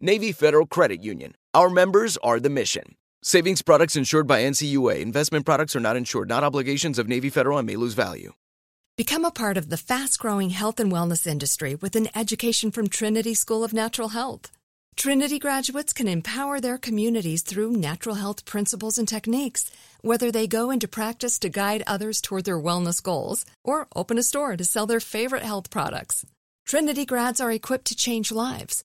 Navy Federal Credit Union. Our members are the mission. Savings products insured by NCUA. Investment products are not insured, not obligations of Navy Federal and may lose value. Become a part of the fast growing health and wellness industry with an education from Trinity School of Natural Health. Trinity graduates can empower their communities through natural health principles and techniques, whether they go into practice to guide others toward their wellness goals or open a store to sell their favorite health products. Trinity grads are equipped to change lives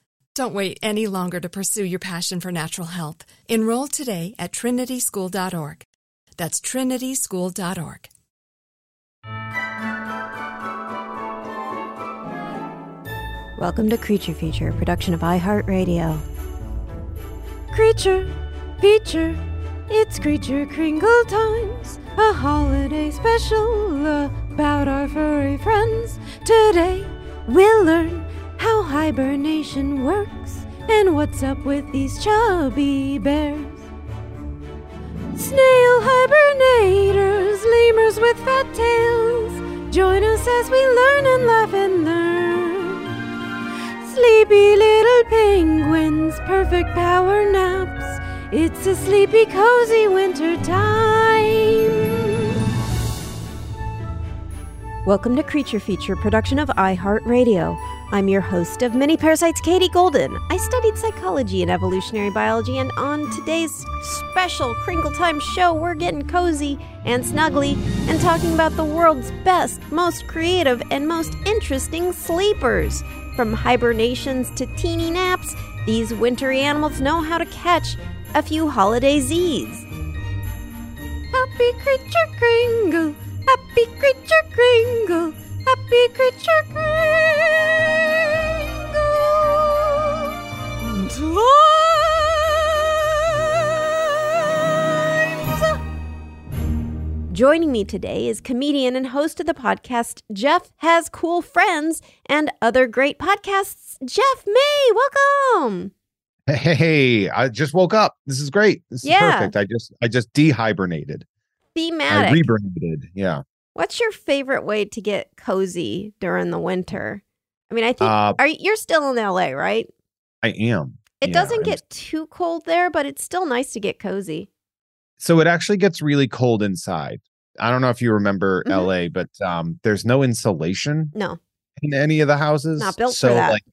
Don't wait any longer to pursue your passion for natural health. Enroll today at trinityschool.org. That's trinityschool.org. Welcome to Creature Feature, a production of iHeartRadio. Creature Feature, it's Creature Kringle Times, a holiday special about our furry friends. Today, we'll learn how hibernation works and what's up with these chubby bears. Snail hibernators, lemurs with fat tails, join us as we learn and laugh and learn. Sleepy little penguins, perfect power naps. It's a sleepy, cozy winter time. Welcome to Creature Feature, production of iHeartRadio. I'm your host of Many Parasites, Katie Golden. I studied psychology and evolutionary biology, and on today's special Kringle Time show, we're getting cozy and snuggly and talking about the world's best, most creative, and most interesting sleepers. From hibernations to teeny naps, these wintry animals know how to catch a few holiday Z's. Happy Creature Kringle, Happy Creature Kringle, Happy Creature Kringle. Joining me today is comedian and host of the podcast Jeff Has Cool Friends and other great podcasts, Jeff May. Welcome. Hey, I just woke up. This is great. This is Yeah. perfect. I just I just dehibernated. I Thematic. rehibernated. Yeah. What's your favorite way to get cozy during the winter? I mean, I think Uh, are you, you're still in LA, right? I am. It doesn't get too cold there, but it's still nice to get cozy. So it actually gets really cold inside. I don't know if you remember Mhm. LA, but um there's no insulation No, in any of the houses. Not built for so that. like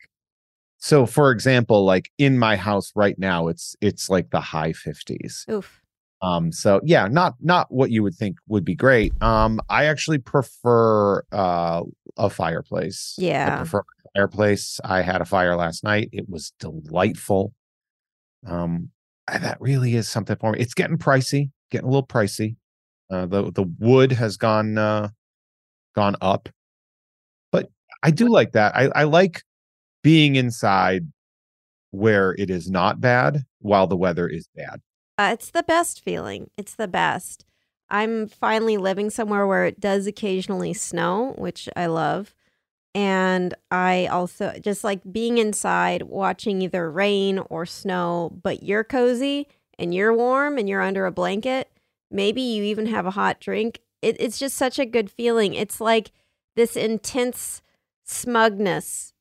so for example, like in my house right now, it's it's like the high 50s. oof. Um, so yeah, not not what you would think would be great. Um, I actually prefer uh a fireplace. Yeah. I prefer fireplace. I had a fire last night. It was delightful. Um, and that really is something for me. It's getting pricey, getting a little pricey. Uh, the the wood has gone uh gone up, but I do like that. I I like being inside where it is not bad while the weather is bad. Uh, it's the best feeling. It's the best. I'm finally living somewhere where it does occasionally snow, which I love. And I also just like being inside, watching either rain or snow, but you're cozy and you're warm and you're under a blanket. Maybe you even have a hot drink. it, it's just such a good feeling. It's like this intense smugness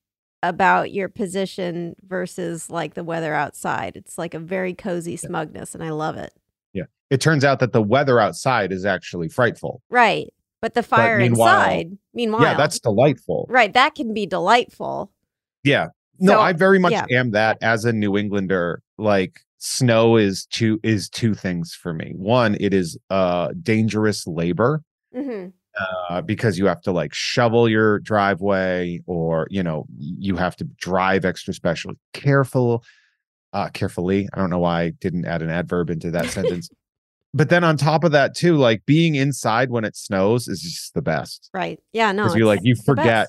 about your position versus like the weather outside. It's like a very cozy smugness, and I love it. Yeah. It turns out that the weather outside is actually frightful. Right. But the fire meanwhile- inside, meanwhile, Yeah, that's delightful. right. That can be delightful. Yeah. No, So, I very much yeah. am that as a New Englander. Like snow is two is two things for me. One, it is uh dangerous labor hmm uh, because you have to like shovel your driveway or you know you have to drive extra special careful uh carefully i don't know why i didn't add an adverb into that sentence but then on top of that too like being inside when it snows is just the best Right. Yeah. No. because you like you forget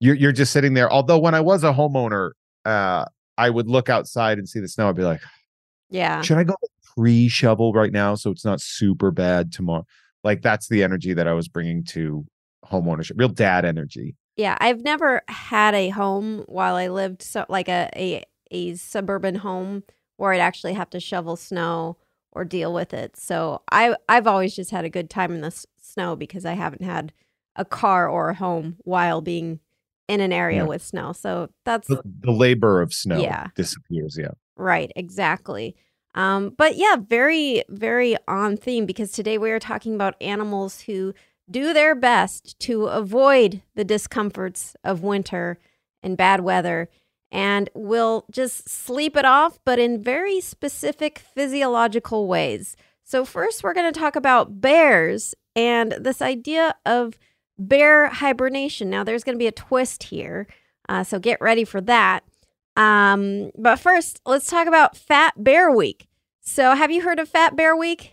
you're, you're just sitting there although when i was a homeowner uh i would look outside and see the snow i'd be like Yeah. should i go pre-shovel right now so it's not super bad tomorrow like that's the energy that i was bringing to home ownership real dad energy Yeah, I've never had a home while I lived so like a a a suburban home where I'd actually have to shovel snow or deal with it. So I I've always just had a good time in the s- snow because I haven't had a car or a home while being in an area Yeah. with snow. So that's the, the labor of snow Yeah. disappears yeah Right, exactly. Um, but yeah, very, very on theme because today we are talking about animals who do their best to avoid the discomforts of winter and bad weather and will just sleep it off, but in very specific physiological ways. So, first, we're going to talk about bears and this idea of bear hibernation. Now, there's going to be a twist here. Uh, so, get ready for that. Um, but first, let's talk about Fat Bear Week. So, have you heard of Fat Bear Week?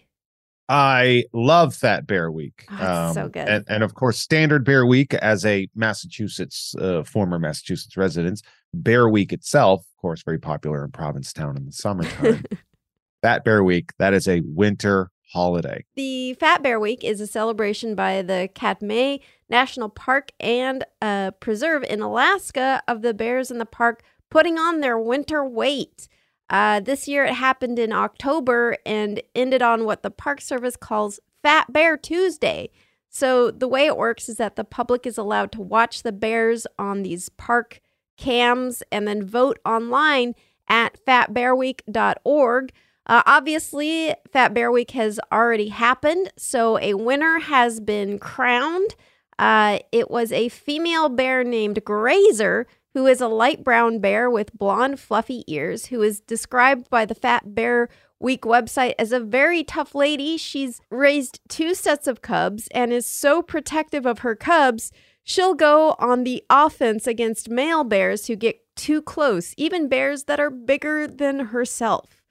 i love fat bear week Um, Oh, it's so good. and, and of course standard bear week as a massachusetts uh, former massachusetts residence bear week itself of course very popular in provincetown in the summertime fat bear week that is a winter holiday The Fat Bear Week is a celebration by the Katmai National Park and uh, Preserve in Alaska of the bears in the park putting on their winter weight. Uh, this year it happened in October and ended on what the Park Service calls Fat Bear Tuesday. So the way it works is that the public is allowed to watch the bears on these park cams and then vote online at fatbearweek.org. Uh, obviously, Fat Bear Week has already happened, so a winner has been crowned. Uh, it was a female bear named Grazer, who is a light brown bear with blonde, fluffy ears, who is described by the Fat Bear Week website as a very tough lady. She's raised two sets of cubs and is so protective of her cubs, she'll go on the offense against male bears who get too close, even bears that are bigger than herself.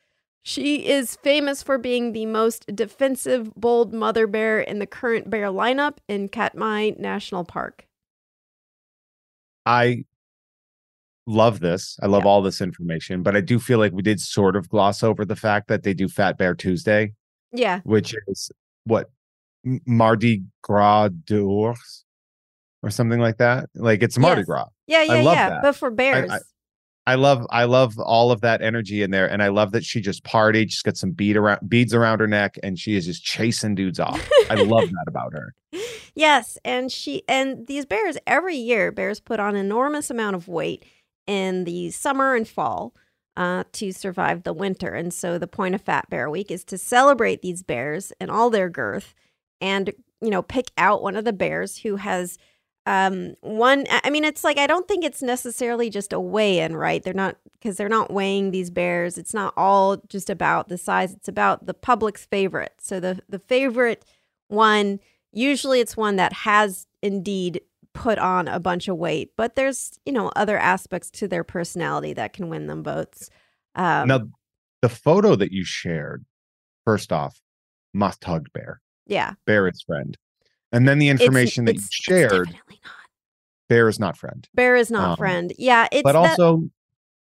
She is famous for being the most defensive, bold mother bear in the current bear lineup in Katmai National Park. i love this i love Yeah. all this information but i do feel like we did sort of gloss over the fact that they do fat bear tuesday Yeah. which is what Mardi Gras d'Ours or something like that. Like it's Mardi Yes. Gras. Yeah, yeah, love yeah. that. But for bears. I love I love all of that energy in there, and I love that she just partied. She's got some bead around beads around her neck, and she is just chasing dudes off. I love that about her. Yes, and she and these bears every year bears put on enormous amount of weight in the summer and fall uh, to survive the winter. And so the point of Fat Bear Week is to celebrate these bears and all their girth, and you know pick out one of the bears who has um one i mean it's like i don't think it's necessarily just a weigh-in right? They're not because they're not weighing these bears. It's not all just about the size. It's about the public's favorite. So the the favorite one usually it's one that has indeed put on a bunch of weight but there's you know other aspects to their personality that can win them votes. Um now, the photo that you shared, first off, must hug bear. yeah. Bear is friend, and then the It's- information that you it's- it's shared, bear is not friend. bear is not Um, friend. Yeah it's but that- also,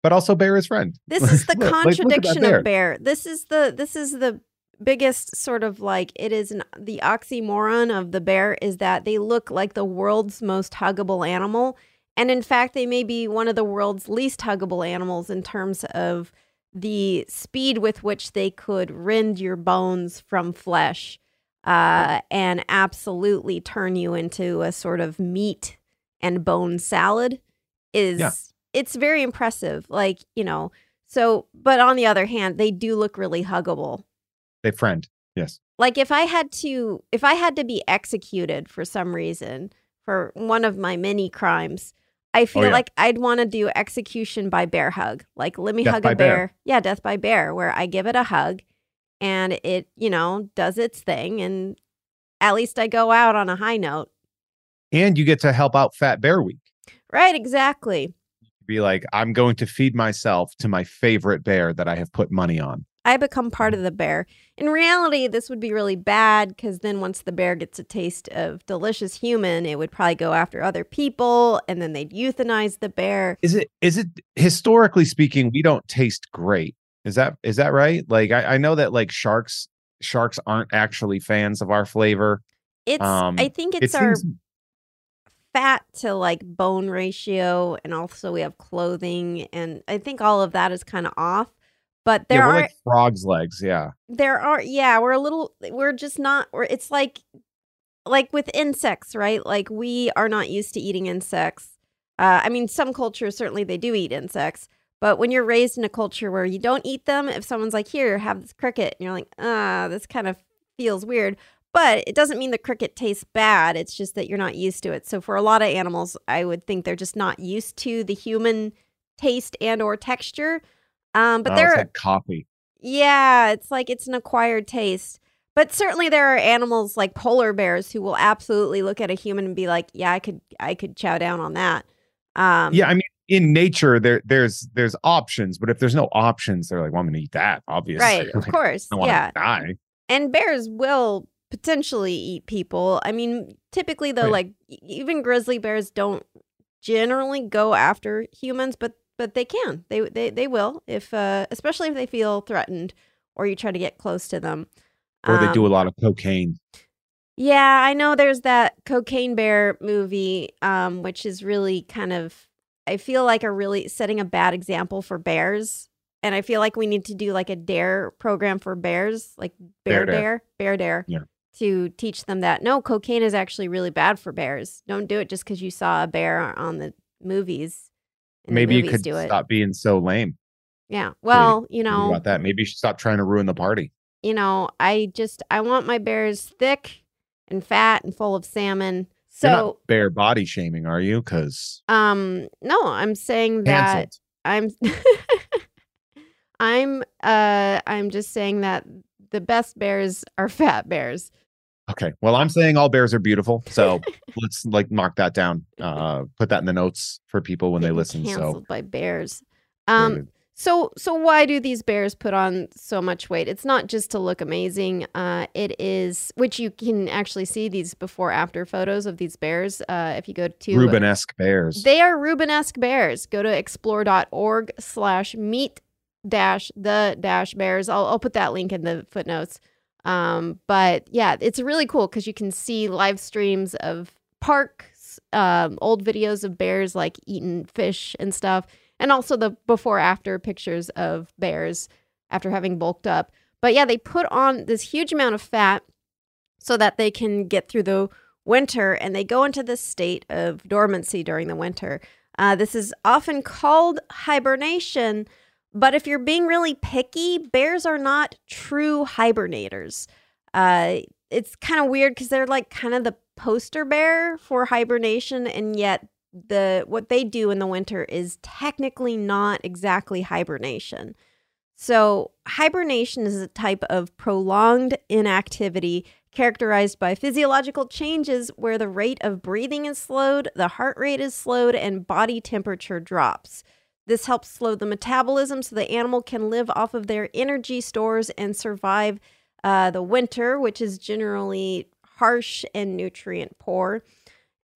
but also bear is friend. this is the Look- like, look contradiction of bear. This is the this is the biggest sort of like it is an, the oxymoron of the bear is that they look like the world's most huggable animal. And in fact they may be one of the world's least huggable animals in terms of the speed with which they could rend your bones from flesh uh, and absolutely turn you into a sort of meat and bone salad is Yeah. it's very impressive. Like, you know, so but on the other hand, they do look really huggable. They friend. Yes. Like if I had to if I had to be executed for some reason for one of my many crimes, I feel Oh, yeah. like I'd want to do execution by bear hug. Like let me Death hug a bear. bear. Yeah, death by bear where I give it a hug and it, you know, does its thing and at least I go out on a high note. And you get to help out Fat Bear Week. Right, exactly. Be like, I'm going to feed myself to my favorite bear that I have put money on. I become part mm-hmm. of the bear. In reality, this would be really bad because then once the bear gets a taste of delicious human, it would probably go after other people and then they'd euthanize the bear. Is it is it historically speaking, we don't taste great. Is that is that right? Like I, I know that like sharks sharks aren't actually fans of our flavor. It's Um, I think It it's our seems fat to like bone ratio and also we have clothing and I think all of that is kind of off. But there yeah, are like frogs legs, yeah. there are yeah we're a little we're just not we're it's like like with insects right like we are not used to eating insects uh, i mean some cultures certainly they do eat insects but when you're raised in a culture where you don't eat them if someone's like here have this cricket and you're like ah this kind of feels weird but it doesn't mean the cricket tastes bad it's just that you're not used to it so for a lot of animals i would think they're just not used to the human taste and or texture um, but Oh, there like coffee. yeah, it's like it's an acquired taste. But certainly there are animals like polar bears who will absolutely look at a human and be like, "Yeah, I could I could chow down on that." Um yeah, I mean in nature there there's there's options, but if there's no options, they're like, well, I'm gonna eat that, obviously. right, of Like, course. I Yeah. die. And bears will potentially eat people. I mean, typically though Right. like even grizzly bears don't generally go after humans, but but they can. They they they will if uh especially if they feel threatened or you try to get close to them. Or they do a Um, lot of cocaine. Yeah, I know there's that Cocaine Bear movie, um, which is really kind of, I feel like a really setting a bad example for bears. And I feel like we need to do like a dare program for bears, like Bear Bear Dare. Dare, Bear Dare, Yeah. to teach them that no, cocaine is actually really bad for bears. Don't do it just because you saw a bear on the movies. and the Maybe you could do it. stop being so lame. Yeah. Well, you know, about that. Maybe you should stop trying to ruin the party. you know, I just I want my bears thick and fat and full of salmon. So not bear body shaming, are you? Because Um, no, I'm saying that canceled. I'm I'm uh I'm just saying that the best bears are fat bears. Okay. Well, I'm saying all bears are beautiful. So let's like mark that down. Uh put that in the notes for people when they listen. canceled So by bears. Um David. So so why do these bears put on so much weight? It's not just to look amazing. Uh it is which you can actually see these before after photos of these bears uh if you go to Rubenesque bears. They are Rubenesque bears. Go to explore.org slash meet dash the dash bears. I'll, I'll put that link in the footnotes. Um, but yeah, it's really cool because you can see live streams of parks, um, old videos of bears like eating fish and stuff, and also the before after pictures of bears after having bulked up. But yeah, they put on this huge amount of fat so that they can get through the winter and they go into this state of dormancy during the winter. Uh, this is often called hibernation, but if you're being really picky, bears are not true hibernators. Uh, it's kind of weird because they're like kind of the poster bear for hibernation, and yet the what they do in the winter is technically not exactly hibernation. So, hibernation is a type of prolonged inactivity characterized by physiological changes where the rate of breathing is slowed, the heart rate is slowed, and body temperature drops. This helps slow the metabolism so the animal can live off of their energy stores and survive uh, the winter, which is generally harsh and nutrient poor.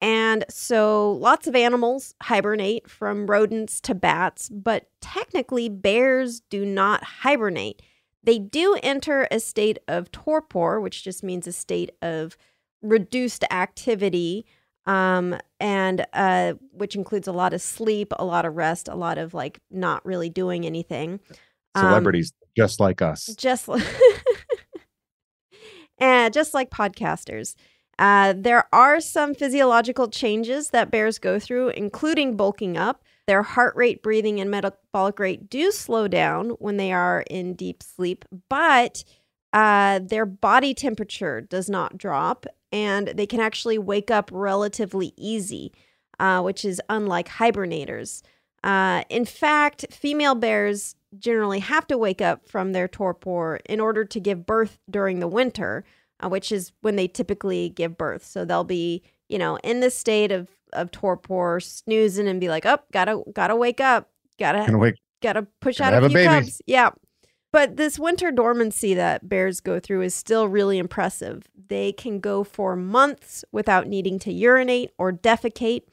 And so lots of animals hibernate from rodents to bats, but technically bears do not hibernate. They do enter a state of torpor, which just means a state of reduced activity, um, and uh, which includes a lot of sleep, a lot of rest, a lot of like not really doing anything. Um, Celebrities just like us. just like and just like podcasters. Uh, there are some physiological changes that bears go through, including bulking up. Their heart rate, breathing, and metabolic rate do slow down when they are in deep sleep, but uh, their body temperature does not drop, and they can actually wake up relatively easy, uh, which is unlike hibernators. Uh, in fact, female bears generally have to wake up from their torpor in order to give birth during the winter, uh, which is when they typically give birth. So they'll be, you know, in this state of of torpor, snoozing and be like, "Up, oh, gotta gotta wake up, gotta wake, gotta push out a few a cubs." Yeah. But this winter dormancy that bears go through is still really impressive. They can go for months without needing to urinate or defecate.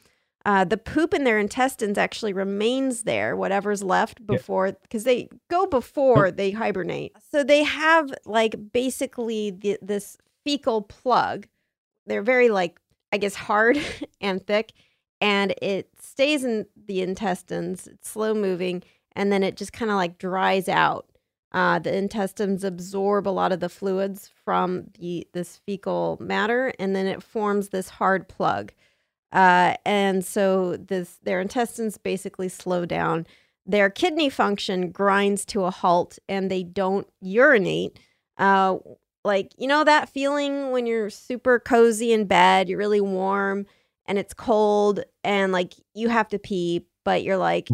Uh, the poop in their intestines actually remains there, whatever's left before, because yeah. they go before they hibernate. So they have like basically the, this fecal plug. They're very like, I guess, hard and thick, and it stays in the intestines. It's slow moving, and then it just kind of like dries out. Uh, the intestines absorb a lot of the fluids from the this fecal matter, and then it forms this hard plug. Uh, and so this their intestines basically slow down. Their kidney function grinds to a halt, and they don't urinate. Uh, like you know that feeling when you're super cozy in bed, you're really warm, and it's cold, and like you have to pee, but you're like,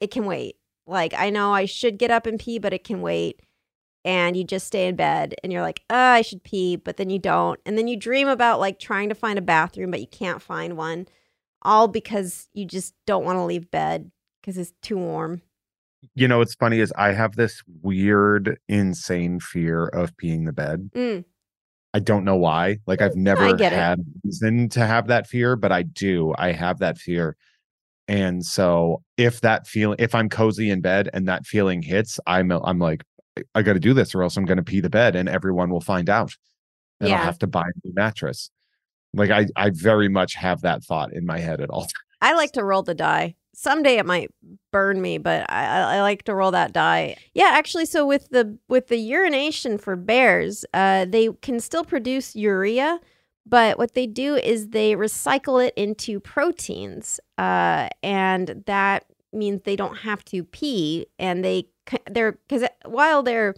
it can wait. Like I know I should get up and pee, but it can wait and you just stay in bed and you're like, oh, I should pee, but then you don't. And then you dream about like trying to find a bathroom, but you can't find one, all because you just don't want to leave bed because it's too warm. You know, what's funny is I have this weird, insane fear of peeing the bed. Mm. I don't know why. Like I've never had reason to have that fear, but I do. I have that fear. And so if that feeling if I'm cozy in bed and that feeling hits, I'm I'm like, I got to do this or else I'm going to pee the bed and everyone will find out. And yeah. I'll have to buy a new mattress. Like I, I very much have that thought in my head at all times. I like to roll the die. Someday it might burn me, but I, I like to roll that die. Yeah, actually, so with the with the urination for bears, uh, they can still produce urea, but what they do is they recycle it into proteins, uh, and that means they don't have to pee, and they they're because while they're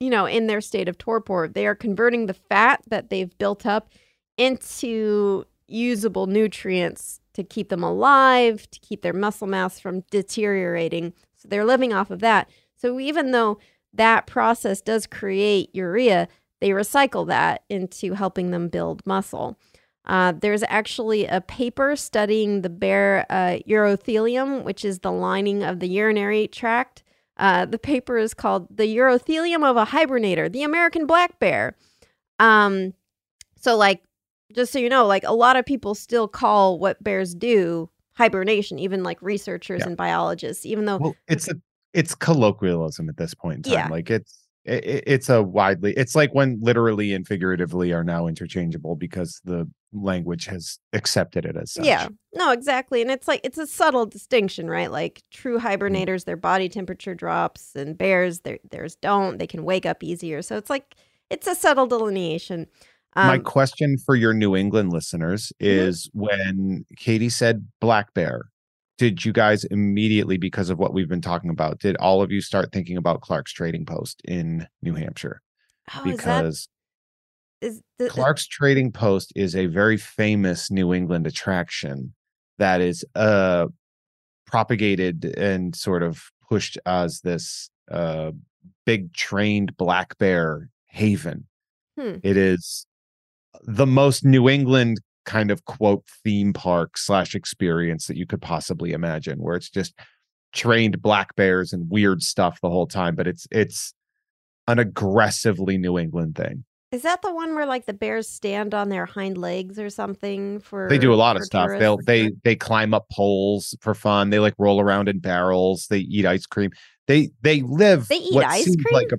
you know in their state of torpor they are converting the fat that they've built up into usable nutrients to keep them alive to keep their muscle mass from deteriorating. So they're living off of that. So even though that process does create urea they recycle that into helping them build muscle uh, there's actually a paper studying the bear uh, urothelium, which is the lining of the urinary tract. Uh, the paper is called The Urothelium of a Hibernator, the American Black Bear. Um, so, like, just so you know, like, a lot of people still call what bears do hibernation, even like researchers yeah. and biologists, even though well, it's a it's colloquialism at this point in time. Yeah. Like it's it, it's a widely it's like when literally and figuratively are now interchangeable because the language has accepted it as such. Yeah. No, exactly. And it's like it's a subtle distinction, right? Like true mm. hibernators, their body temperature drops and bears, their theirs don't. They can wake up easier. So it's like it's a subtle delineation. Um, My question for your New England listeners mm-hmm. is mm-hmm. when Katie said black bear, did you guys immediately because of what we've been talking about did all of you start thinking about clark's trading post in new hampshire oh, because is, the, clark's trading post is a very famous new england attraction that is uh propagated and sort of pushed as this uh big trained black bear haven hmm. it is the most new england kind of quote theme park slash experience that you could possibly imagine where it's just trained black bears and weird stuff the whole time but it's it's an aggressively new england thing. Is that the one where like the bears stand on their hind legs or something for they do a lot of stuff. they'll they they climb up poles for fun. They like roll around in barrels. They eat ice cream. They they live they eat ice cream like a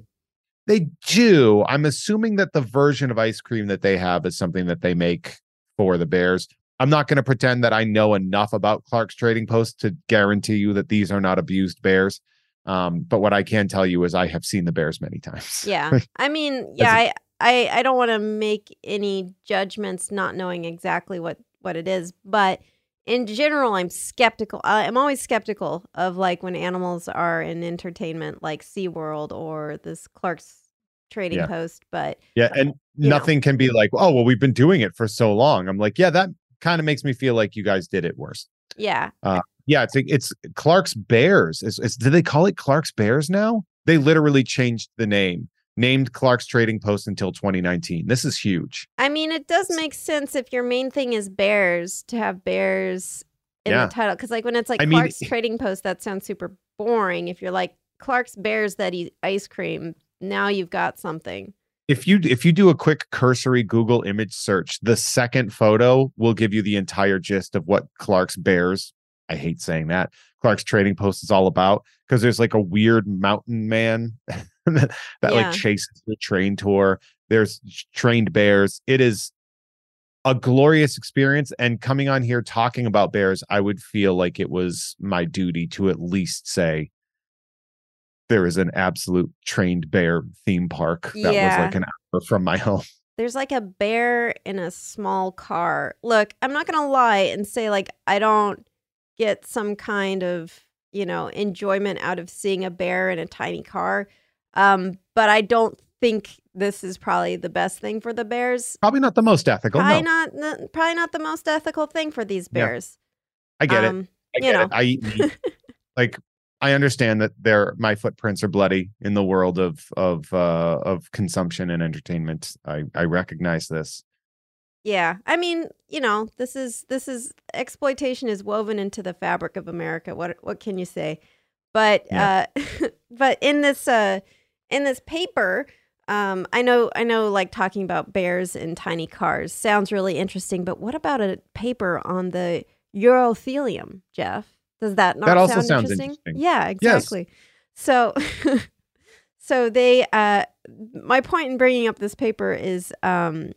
they do. I'm assuming that the version of ice cream that they have is something that they make for the Bears. I'm not going to pretend that I know enough about Clark's trading post to guarantee you that these are not abused bears. Um, but what I can tell you is I have seen the bears many times. Yeah. I mean, yeah, I, I I don't want to make any judgments not knowing exactly what what it is, but in general, I'm skeptical. I- I'm always skeptical of like when animals are in entertainment, like SeaWorld or this Clark's Trading Yeah. Post. But Yeah, uh, and you know. nothing can be like, oh well, we've been doing it for so long. I'm like, yeah, that kind of makes me feel like you guys did it worse. yeah, uh, Yeah, it's it's Clark's Bears. Is, is do they call it Clark's Bears now? They literally changed the name, named Clark's Trading Post until 2019. This is huge. I mean, it does make sense if your main thing is bears to have bears in Yeah. the title. Because, like, when it's like I mean- Clark's Trading Post, that sounds super boring. If you're like Clark's Bears that eat ice cream, now you've got something. If you if you do a quick cursory Google image search, the second photo will give you the entire gist of what Clark's Bears. I hate saying that. Clark's Trading Post is all about because there's like a weird mountain man that, Yeah. like chases the train tour. There's trained bears. It is a glorious experience. And coming on here talking about bears, I would feel like it was my duty to at least say there is an absolute trained bear theme park that Yeah. was like an hour from my home. There's like a bear in a small car. Look, I'm not going to lie and say, like, I don't get some kind of, you know, enjoyment out of seeing a bear in a tiny car. Um, but I don't think this is probably the best thing for the bears. Probably not the most ethical. probably no, not probably not the most ethical thing for these Yeah. bears. I get it. Um, I you get know. it. I eat meat. like I understand that there my footprints are bloody in the world of of uh of consumption and entertainment. I I recognize this. Yeah. I mean, you know, this is this is exploitation is woven into the fabric of America. What what can you say? But uh but in this uh in this paper, um I know I know like talking about bears in tiny cars sounds really interesting, but what about a paper on the urothelium, Jeff? Does that not That also sound sounds interesting? interesting. Yeah, Yes. exactly. So so they uh my point in bringing up this paper is um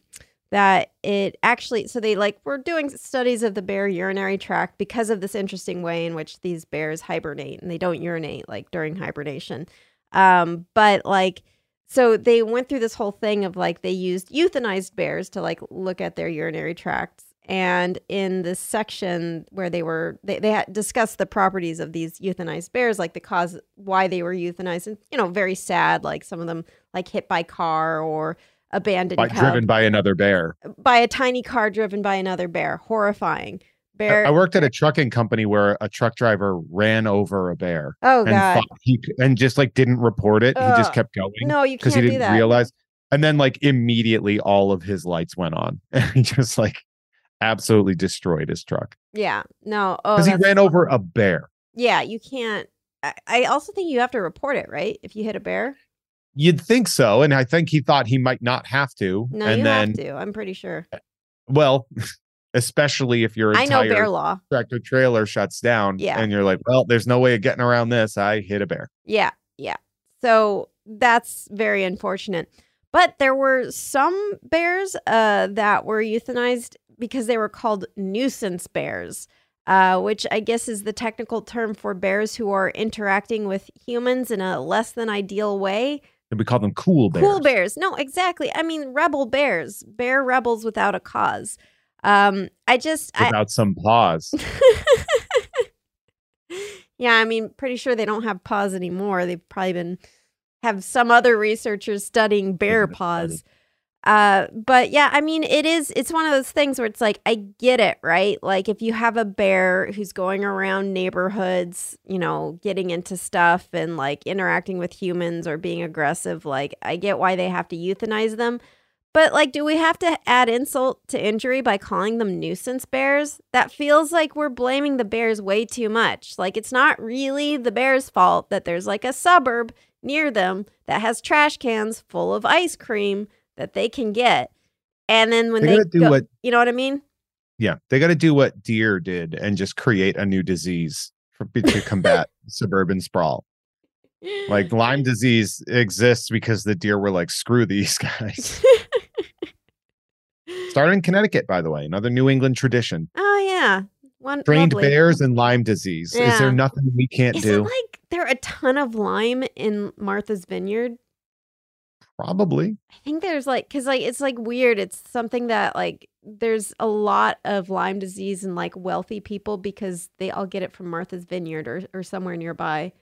that it actually so they like were doing studies of the bear urinary tract because of this interesting way in which these bears hibernate and they don't urinate like during hibernation um but like so they went through this whole thing of like they used euthanized bears to like look at their urinary tracts and in this section where they were they, they had discussed the properties of these euthanized bears like the cause why they were euthanized and you know very sad like some of them like hit by car or abandoned By, driven by another bear. by a tiny car driven by another bear. Horrifying. I- Bear. I worked at a trucking company where a truck driver ran over a bear oh and god. he and just like didn't report it. he just kept going No, you because can't he do didn't realize. And then like immediately all of his lights went on and he just like absolutely destroyed his truck yeah. No. Oh. because he ran over a bear. Yeah, you can't. I, I also think you have to report it, right? If you hit a bear. You'd think so, and I think he thought he might not have to. No, and you then, have to. I'm pretty sure. well, especially if your I know bear law. tractor trailer shuts down, Yeah. and you're like, well, there's no way of getting around this. I hit a bear. Yeah, yeah. So that's very unfortunate. But there were some bears uh, that were euthanized because they were called nuisance bears, uh, which I guess is the technical term for bears who are interacting with humans in a less than ideal way. And we call them cool bears. Cool bears. No, exactly. I mean, rebel bears, bear rebels without a cause. Um, I just, I, without some pause. yeah, I mean, pretty sure they don't have paws anymore. They've probably been have some other researchers studying bear paws. Uh, but yeah, I mean, it is. It's one of those things where it's like I get it, right? Like if you have a bear who's going around neighborhoods, you know, getting into stuff and like interacting with humans or being aggressive, like I get why they have to euthanize them. But like, do we have to add insult to injury by calling them nuisance bears? That feels like we're blaming the bears way too much. Like it's not really the bears' fault that there's like a suburb near them that has trash cans full of ice cream that they can get. And then when They they, do go- what- you know what I mean? Yeah, they got to do what deer did and just create a new disease for to combat suburban sprawl. Like Lyme disease exists because the deer were like, screw these guys. Started in Connecticut, by the way, another New England tradition. oh yeah, one Trained bears and Lyme disease. Is there nothing we can't Isn't do? like there are a ton of Lyme in Martha's Vineyard? Probably. I think there's like, cause like it's like weird. It's something that like there's a lot of Lyme disease in like wealthy people because they all get it from Martha's Vineyard or or somewhere nearby.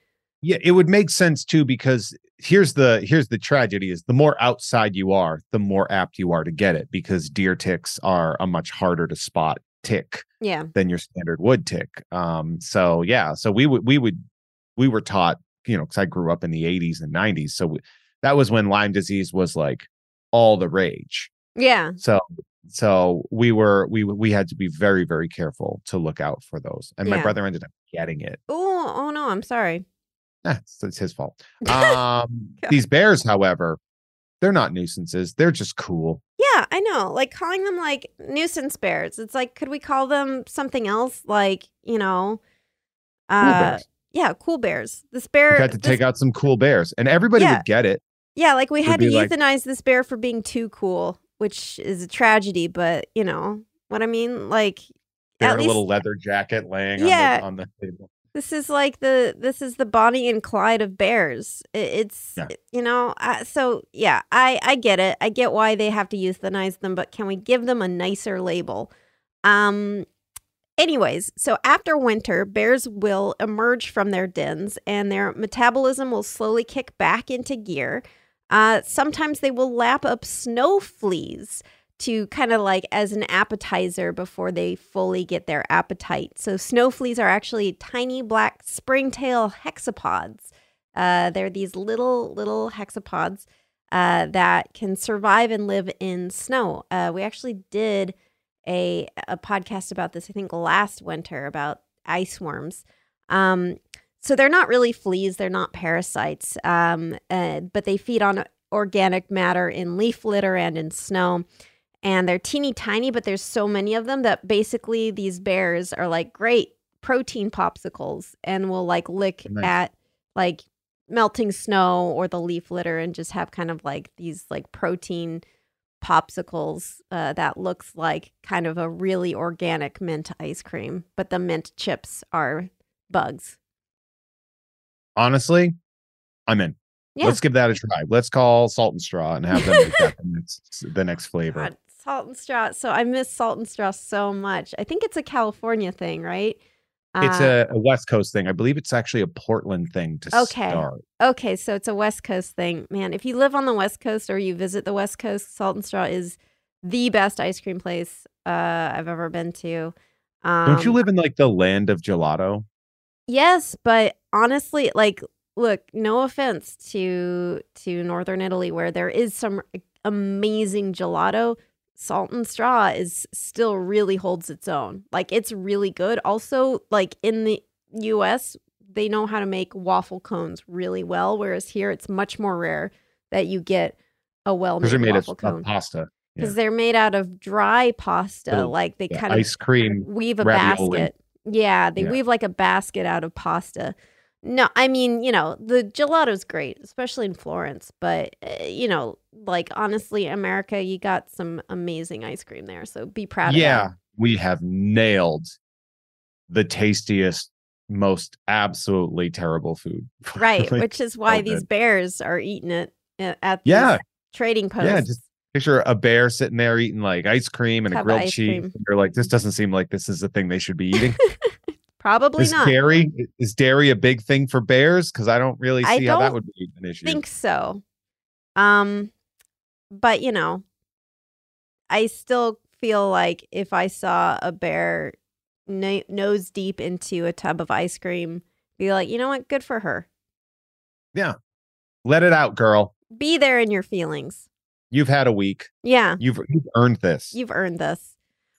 Yeah, it would make sense too because here's the here's the tragedy is the more outside you are, the more apt you are to get it because deer ticks are a much harder to spot tick Yeah. than your standard wood tick. Um, so yeah, so we would we would we were taught, you know, because I grew up in the 80s and 90s, so we, that was when Lyme disease was like all the rage. Yeah. So so we were we we had to be very very careful to look out for those. And my brother ended up getting it. Oh, oh no, I'm sorry. Eh, it's, it's his fault. Um, these bears, however, they're not nuisances. They're just cool. Yeah, I know. Like calling them like nuisance bears. It's like, could we call them something else? Like, you know, uh, bears. yeah, cool bears. This We bear. had to this- take out some cool bears, and everybody Yeah. would get it. Yeah, like we had to like- euthanize this bear for being too cool, which is a tragedy. But you know what I mean? Like, at least little leather jacket laying Yeah. on, the, on the table. this is like the this is the Bonnie and Clyde of bears. It's Yeah. you know, uh, so yeah, I I get it. I get why they have to euthanize them, but can we give them a nicer label? Um. Anyways, so after winter, bears will emerge from their dens and their metabolism will slowly kick back into gear. Uh, sometimes they will lap up snow fleas to kind of like as an appetizer before they fully get their appetite. So snow fleas are actually tiny black springtail hexapods. Uh, they're these little little hexapods uh, that can survive and live in snow. Uh, we actually did a a podcast about this, I think last winter about ice worms. Um, so they're not really fleas; they're not parasites, um, uh, but they feed on organic matter in leaf litter and in snow. And they're teeny tiny, but there's so many of them that basically these bears are like great protein popsicles and will like lick Nice. at like melting snow or the leaf litter and just have kind of like these like protein popsicles uh, that looks like kind of a really organic mint ice cream, but the mint chips are bugs. Honestly, I'm in. Yeah. Let's give that a try. Let's call Salt and Straw and have them make that the next the next flavor. God, salt and straw. So I miss salt and straw so much. I think it's a California thing, right? It's Uh, a, a West Coast thing. I believe it's actually a Portland thing to Okay. start. Okay, so it's a West Coast thing. Man, if you live on the West Coast or you visit the West Coast, Salt and Straw is the best ice cream place uh, I've ever been to. Um, Don't you live in like the land of gelato? Yes, but honestly, like, look, no offense to to Northern Italy, where there is some amazing gelato. Salt and Straw is still really holds its own. Like, it's really good. Also, like in the U.S., they know how to make waffle cones really well, whereas here it's much more rare that you get a well Because made they're made of, waffle of cone pasta. because yeah. they're made out of dry pasta. Like they yeah, kind of ice cream. weave a ravioli. basket. Yeah, they Yeah. weave like a basket out of pasta. No, I mean, you know, the gelato's great, especially in Florence, but uh, you know, like honestly, America, you got some amazing ice cream there, so be proud of Yeah, we have nailed the tastiest, most absolutely terrible food. Right, Like, which is why so these bears are eating it uh, at Yeah. trading posts. Yeah, just picture a bear sitting there eating like ice cream and a grilled cheese. Cream. You're like, this doesn't seem like this is the thing they should be eating. Probably is not. dairy is dairy a big thing for bears? Because I don't really I see how that would be an issue. I think so. Um, but you know, I still feel like if I saw a bear no- nose deep into a tub of ice cream, be like, you know what, good for her. Yeah, let it out, girl. Be there in your feelings. You've had a week. Yeah, You've you've earned this. you've earned this.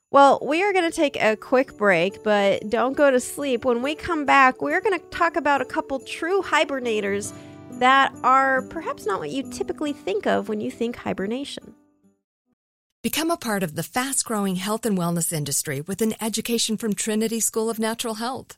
Well, we are going to take a quick break, but don't go to sleep. When we come back, we're going to talk about a couple true hibernators that are perhaps not what you typically think of when you think hibernation. Become a part of the fast growing health and wellness industry with an education from Trinity School of Natural Health.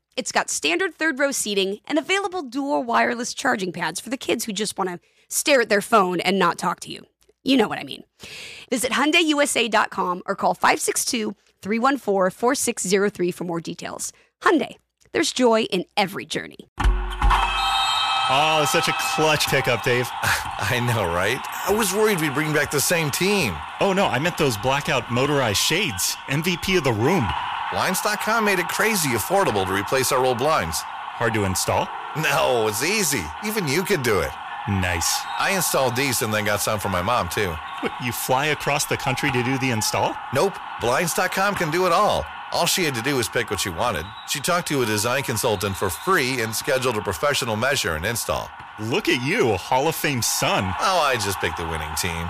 it's got standard third row seating and available dual wireless charging pads for the kids who just want to stare at their phone and not talk to you. You know what I mean. Visit HyundaiUSA.com or call 562-314-4603 for more details. Hyundai, there's joy in every journey. Oh, such a clutch pickup, Dave. I know, right? I was worried we'd bring back the same team. Oh, no, I meant those blackout motorized shades. MVP of the room. Blinds.com made it crazy affordable to replace our old blinds. Hard to install? No, it's easy. Even you could do it. Nice. I installed these and then got some for my mom, too. What, you fly across the country to do the install? Nope. Blinds.com can do it all. All she had to do was pick what she wanted. She talked to a design consultant for free and scheduled a professional measure and install. Look at you, a Hall of Fame son. Oh, I just picked the winning team.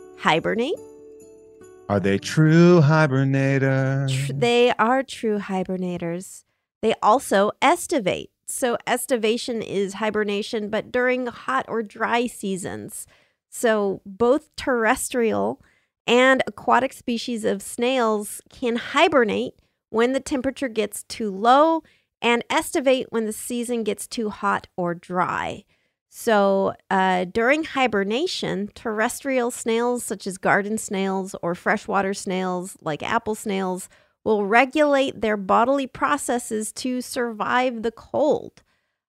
hibernate? Are they true hibernators? Tr- they are true hibernators. They also estivate. So, estivation is hibernation, but during hot or dry seasons. So, both terrestrial and aquatic species of snails can hibernate when the temperature gets too low and estivate when the season gets too hot or dry. So, uh, during hibernation, terrestrial snails such as garden snails or freshwater snails like apple snails will regulate their bodily processes to survive the cold.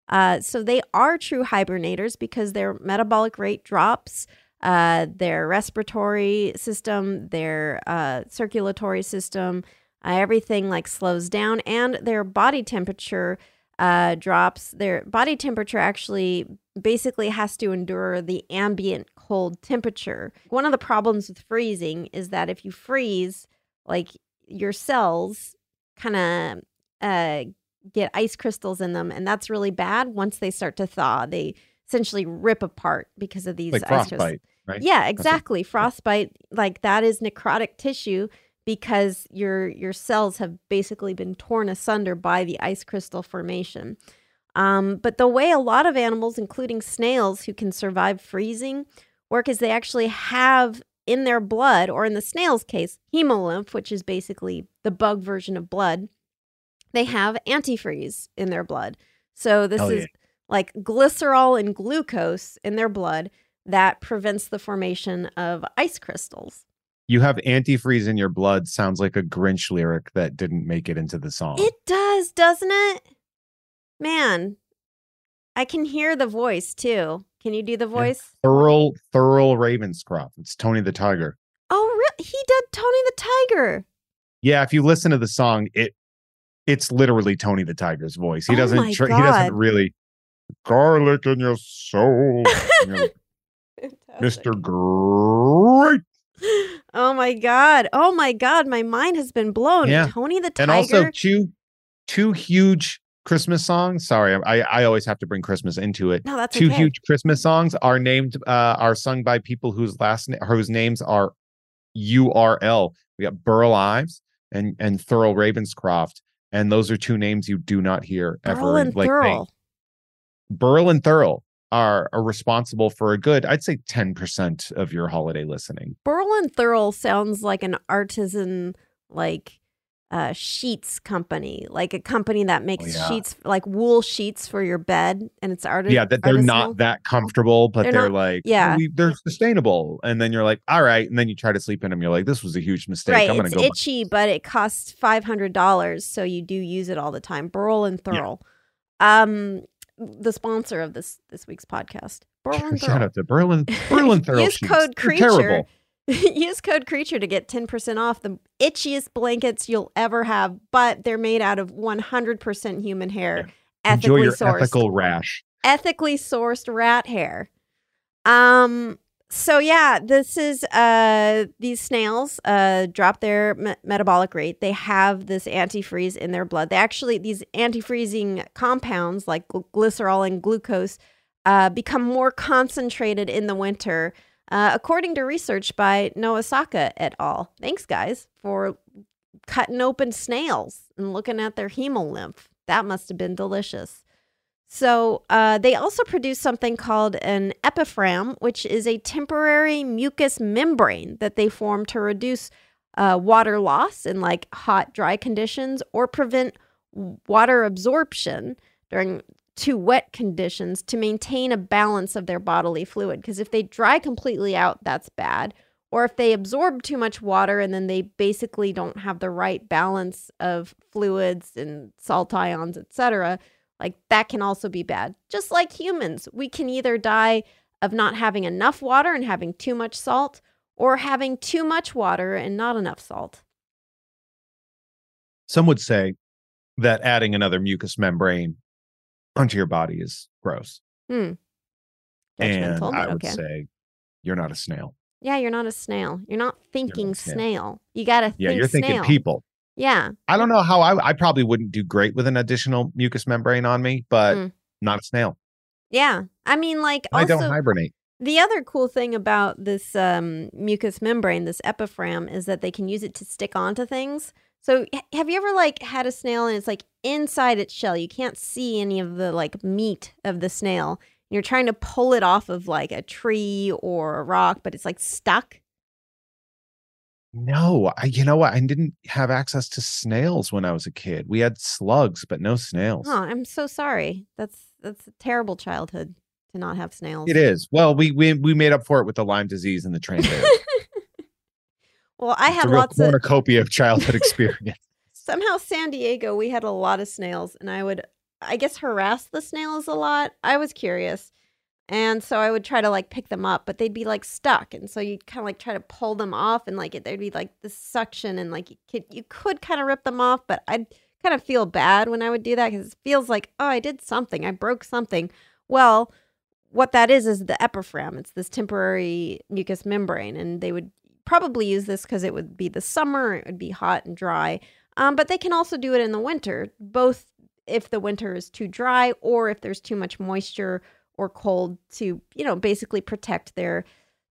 Uh, so, they are true hibernators because their metabolic rate drops, uh, their respiratory system, their uh, circulatory system, uh, everything like slows down, and their body temperature uh, drops. Their body temperature actually basically has to endure the ambient cold temperature. One of the problems with freezing is that if you freeze, like your cells kind of uh, get ice crystals in them, and that's really bad once they start to thaw. They essentially rip apart because of these Like ice crystals. right? Yeah, exactly. Frostbite, like that is necrotic tissue because your your cells have basically been torn asunder by the ice crystal formation. Um, but the way a lot of animals, including snails, who can survive freezing, work is they actually have in their blood, or in the snail's case, hemolymph, which is basically the bug version of blood. They have antifreeze in their blood. So this Hell is yeah. like glycerol and glucose in their blood that prevents the formation of ice crystals. You have antifreeze in your blood sounds like a Grinch lyric that didn't make it into the song. It does, doesn't it? Man, I can hear the voice too. Can you do the voice? Thurl Thurl Ravenscroft. It's Tony the Tiger. Oh, he did Tony the Tiger. Yeah, if you listen to the song, it it's literally Tony the Tiger's voice. He Oh doesn't tr- he doesn't really garlic in your soul. You're like, Mr. Great. Oh my god. Oh my god, my mind has been blown. Yeah. Tony the Tony. And also two two huge Christmas songs. Sorry, I I always have to bring Christmas into it. no, that's two okay. huge Christmas songs are named uh are sung by people whose last na- whose names are URL. We got Burl Ives and and Thurl Ravenscroft. and those are two names you do not hear ever. Burl and like Thurl. Burl and Thurl are, are responsible for a good, I'd say, ten percent of your holiday listening. Burl and Thurl sounds like an artisan, like uh, sheets company, like a company that makes Oh, yeah. sheets, like wool sheets for your bed, and it's artisan. yeah, that they're not that comfortable, but They're they're, not- like, yeah. we, they're sustainable. And then you're like, all right, and then you try to sleep in them. You're like, this was a huge mistake. Right, I'm gonna it's go. buy- itchy, but it costs five hundred dollars, so you do use it all the time. Burl and Yeah. Thurl, um, the sponsor of this this week's podcast. Burl and Shout out to Berlin, Berlin Thurl Use code creature. terrible. Use code creature to get 10% off the itchiest blankets you'll ever have, but they're made out of 100% human hair, Enjoy ethically your sourced. ethical rash. ethically sourced rat hair. Um so yeah, this is uh these snails uh drop their me- metabolic rate. They have this antifreeze in their blood. They actually these antifreezing compounds like gl- glycerol and glucose uh become more concentrated in the winter. Uh, according to research by Noah Saka et al. Thanks, guys, for cutting open snails and looking at their hemolymph. That must have been delicious. So uh, they also produce something called an epiphragm, which is a temporary mucous membrane that they form to reduce uh, water loss in like hot, dry conditions or prevent water absorption during too wet conditions to maintain a balance of their bodily fluid. Because if they dry completely out, that's bad. Or if they absorb too much water and then they basically don't have the right balance of fluids and salt ions, etc., like that can also be bad. Just like humans, we can either die of not having enough water and having too much salt, or having too much water and not enough salt. Some would say that adding another mucous membrane onto your body is gross. Hmm. And I would okay. say you're not a snail. Yeah, you're not a snail. You're not thinking snail. snail. You got to think. Yeah, think you're thinking people. Yeah. I don't know how I, I probably wouldn't do great with an additional mucous membrane on me, but Mm. not a snail. Yeah. I mean, like, I also, don't hibernate. the other cool thing about this um, mucous membrane, this epiphragm, is that they can use it to stick onto things. So, have you ever like had a snail and it's like inside its shell? You can't see any of the like meat of the snail. You're trying to pull it off of like a tree or a rock, but it's like stuck. No, I, you know what? I didn't have access to snails when I was a kid. We had slugs, but no snails. Oh, I'm so sorry. That's that's a terrible childhood to not have snails. It is. Well, we, we we made up for it with the Lyme disease and the train bear. Well, I It's had lots of cornucopia of childhood experience. somehow San Diego, we had a lot of snails, and I would, I guess, harass the snails a lot. I was curious, and so I would try to like pick them up, but they'd be like stuck, and so you'd kind of like try to pull them off, and like it, there'd be like this suction, and like you could you could kind of rip them off, but I'd kind of feel bad when I would do that because it feels like oh I did something, I broke something. Well, what that is is the epiphragm. It's this temporary mucous membrane, and they would probably use this because it would be the summer, it would be hot and dry. Um, but they can also do it in the winter, both if the winter is too dry or if there's too much moisture or cold to, you know, basically protect their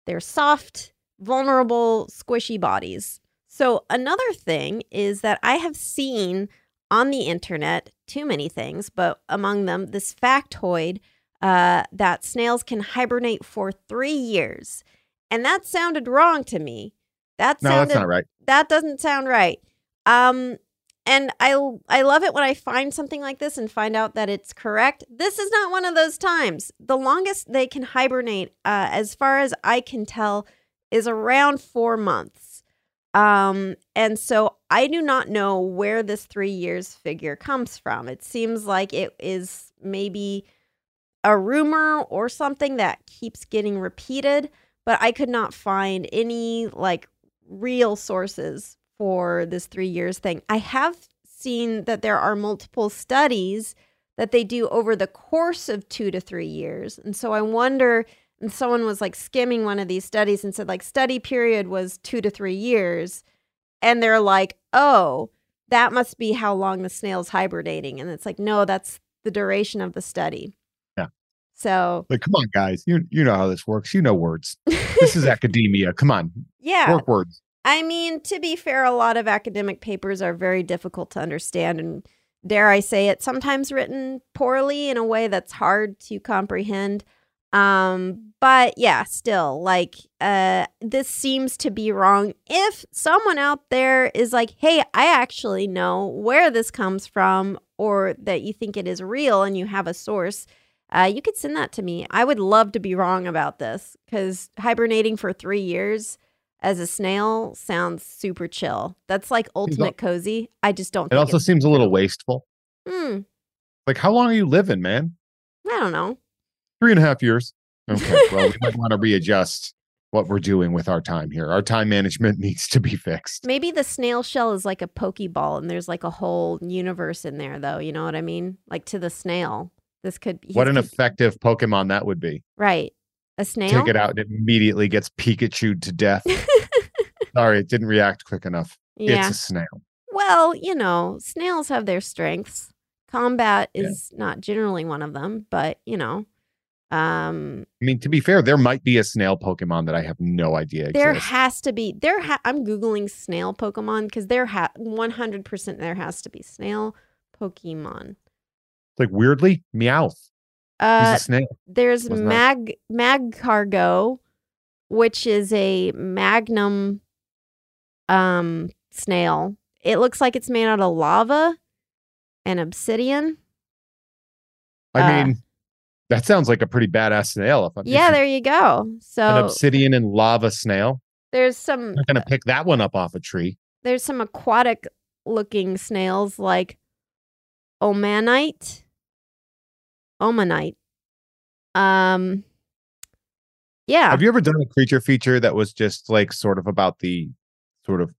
their soft, vulnerable, squishy bodies. So another thing is that I have seen on the internet too many things, but among them this factoid uh, that snails can hibernate for three years, and that sounded wrong to me. That No, that's not right. that doesn't sound right. Um, and I I love it when I find something like this and find out that it's correct. This is not one of those times. The longest they can hibernate, uh, as far as I can tell, is around four months. Um, and so I do not know where this three years figure comes from. It seems like it is maybe a rumor or something that keeps getting repeated, but I could not find any like real sources for this three years thing. I have seen that there are multiple studies that they do over the course of two to three years. And so I wonder, and someone was like skimming one of these studies and said, like, study period was two to three years. And they're like, oh, that must be how long the snail's hibernating. And it's like, no, that's the duration of the study. Yeah. So, Like, come on, guys. You you know how this works. You know words. This is academia. Come on. yeah. Work words. I mean, to be fair, a lot of academic papers are very difficult to understand and dare I say it, sometimes written poorly in a way that's hard to comprehend. Um, but yeah, still, like, uh, this seems to be wrong. If someone out there is like, hey, I actually know where this comes from, or that you think it is real and you have a source, uh, you could send that to me. I would love to be wrong about this because hibernating for three years as a snail sounds super chill. That's like ultimate cozy. I just don't. It think also seems a little wasteful. Hmm. Like, how long are you living, man? I don't know. Three and a half years. Okay. Well, we might want to readjust what we're doing with our time here. Our time management needs to be fixed. Maybe the snail shell is like a pokeball, and there's like a whole universe in there, though. You know what I mean? Like to the snail, this could. he's What an could- effective Pokemon that would be. right. A snail. Take it out and it immediately gets Pikachu'd to death. Sorry, it didn't react quick enough. Yeah. It's a snail. Well, you know, snails have their strengths. Combat is not generally one of them, but you know, um, I mean, to be fair, there might be a snail Pokemon that I have no idea there exists. has to be. There, ha- I'm googling snail Pokemon because there ha 100 percent there has to be snail Pokemon. It's like weirdly, Meowth. Uh, He's a snail. There's that- mag magcargo, which is a magnum um snail. It looks like it's made out of lava and obsidian. I uh, mean, that sounds like a pretty badass snail. If I'm Yeah, there you go. So an obsidian and lava snail. there's some I'm not gonna pick that one up off a tree. there's some aquatic looking snails like Omanyte. Omanyte. Um yeah. Have you ever done a creature feature that was just like sort of about the sort of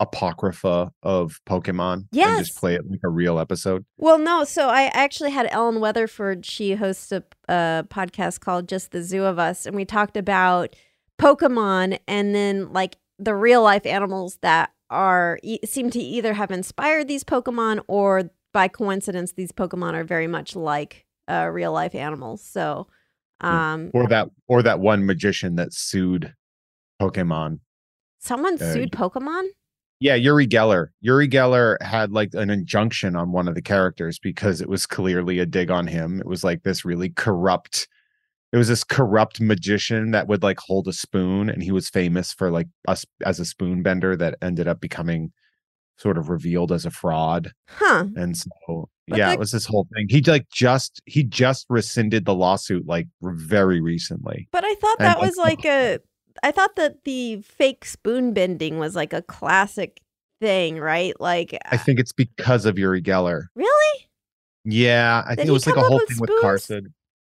apocrypha of Pokemon? And just play it like a real episode. Well, no. So I actually had Ellen Weatherford. She hosts a, a podcast called Just the Zoo of Us, and we talked about Pokemon and then like the real life animals that are e- seem to either have inspired these Pokemon or by coincidence these Pokemon are very much like uh, real life animals. So, um, Or that or that one magician that sued Pokemon. someone uh, sued Pokemon. Yeah, Uri Geller. Uri Geller had like an injunction on one of the characters because it was clearly a dig on him. It was like this really corrupt. It was this corrupt magician that would like hold a spoon, and he was famous for like us as a spoon bender that ended up becoming sort of revealed as a fraud. Huh. And so, But yeah, the- it was this whole thing. He like just he just rescinded the lawsuit like very recently. But I thought that I was like a. I thought that the fake spoon bending was like a classic thing, right? Like, I uh think it's because of Uri Geller. really? Yeah, I Did think it was like a whole with thing with? Carson.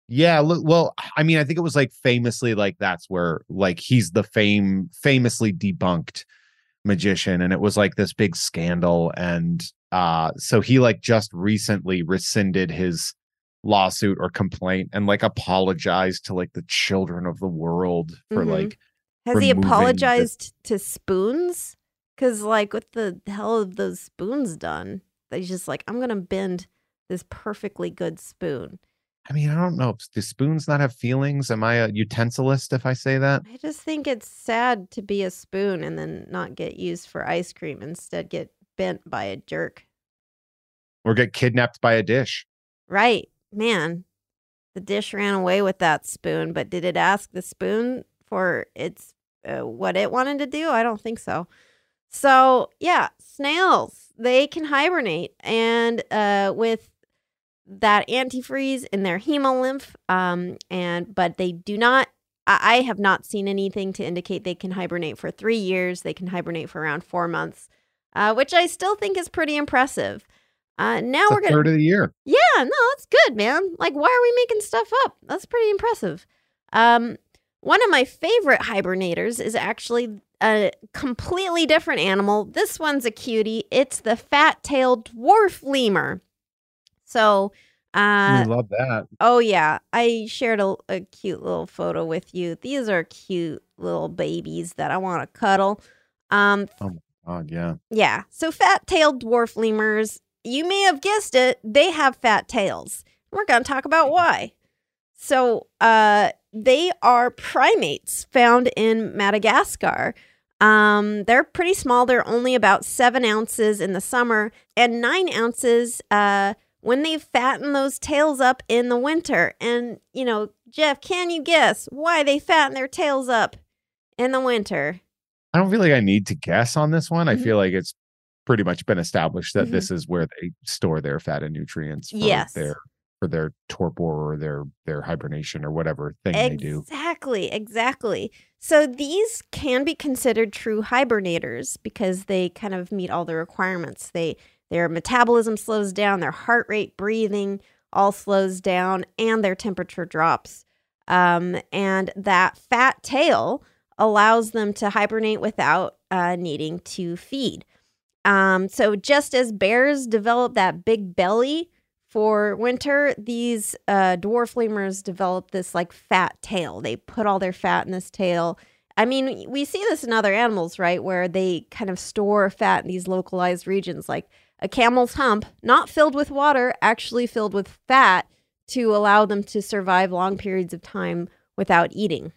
Yeah, look, well, I mean, I think it was like famously like that's where like he's the fame famously debunked magician and it was like this big scandal and uh so he like just recently rescinded his lawsuit or complaint and like apologized to like the children of the world for Mhm. like Has he removing the- apologized to spoons? Because, like, what the hell have those spoons done? That he's just like, I'm going to bend this perfectly good spoon. I mean, I don't know. Do spoons not have feelings? Am I a utensilist if I say that? I just think it's sad to be a spoon and then not get used for ice cream, instead, get bent by a jerk. Or get kidnapped by a dish? Right. Man, the dish ran away with that spoon, but did it ask the spoon for its uh, what it wanted to do? I don't think so. So, yeah, snails, they can hibernate and uh with that antifreeze in their hemolymph um and but they do not I I have not seen anything to indicate they can hibernate for 3 years. They can hibernate for around 4 months. Uh, which I still think is pretty impressive. Uh, now It's we're gonna third of the year. yeah, no, that's good, man. Like, why are we making stuff up? That's pretty impressive. Um, one of my favorite hibernators is actually a completely different animal. This one's a cutie. It's the fat-tailed dwarf lemur. So, uh, love that. oh yeah, I shared a, a cute little photo with you. These are cute little babies that I want to cuddle. Um, Oh yeah. yeah. So fat tailed dwarf lemurs, you may have guessed it, they have fat tails. We're going to talk about why. So, uh, they are primates found in Madagascar. Um, they're pretty small. They're only about seven ounces in the summer and nine ounces uh, when they fatten those tails up in the winter. And, you know, Jeff, can you guess why they fatten their tails up in the winter? I don't feel like I need to guess on this one. Mhm. I feel like it's pretty much been established that Mhm. this is where they store their fat and nutrients for Yes. their for their torpor or their their hibernation or whatever thing they do. Exactly, exactly. So these can be considered true hibernators because they kind of meet all the requirements. They their metabolism slows down, their heart rate, breathing all slows down, and their temperature drops. Um, and that fat tail allows them to hibernate without uh, needing to feed. Um, so just as bears develop that big belly for winter, these uh, dwarf lemurs develop this like fat tail. They put all their fat in this tail. I mean, we see this in other animals, right? Where they kind of store fat in these localized regions, like a camel's hump, not filled with water, actually filled with fat to allow them to survive long periods of time without eating.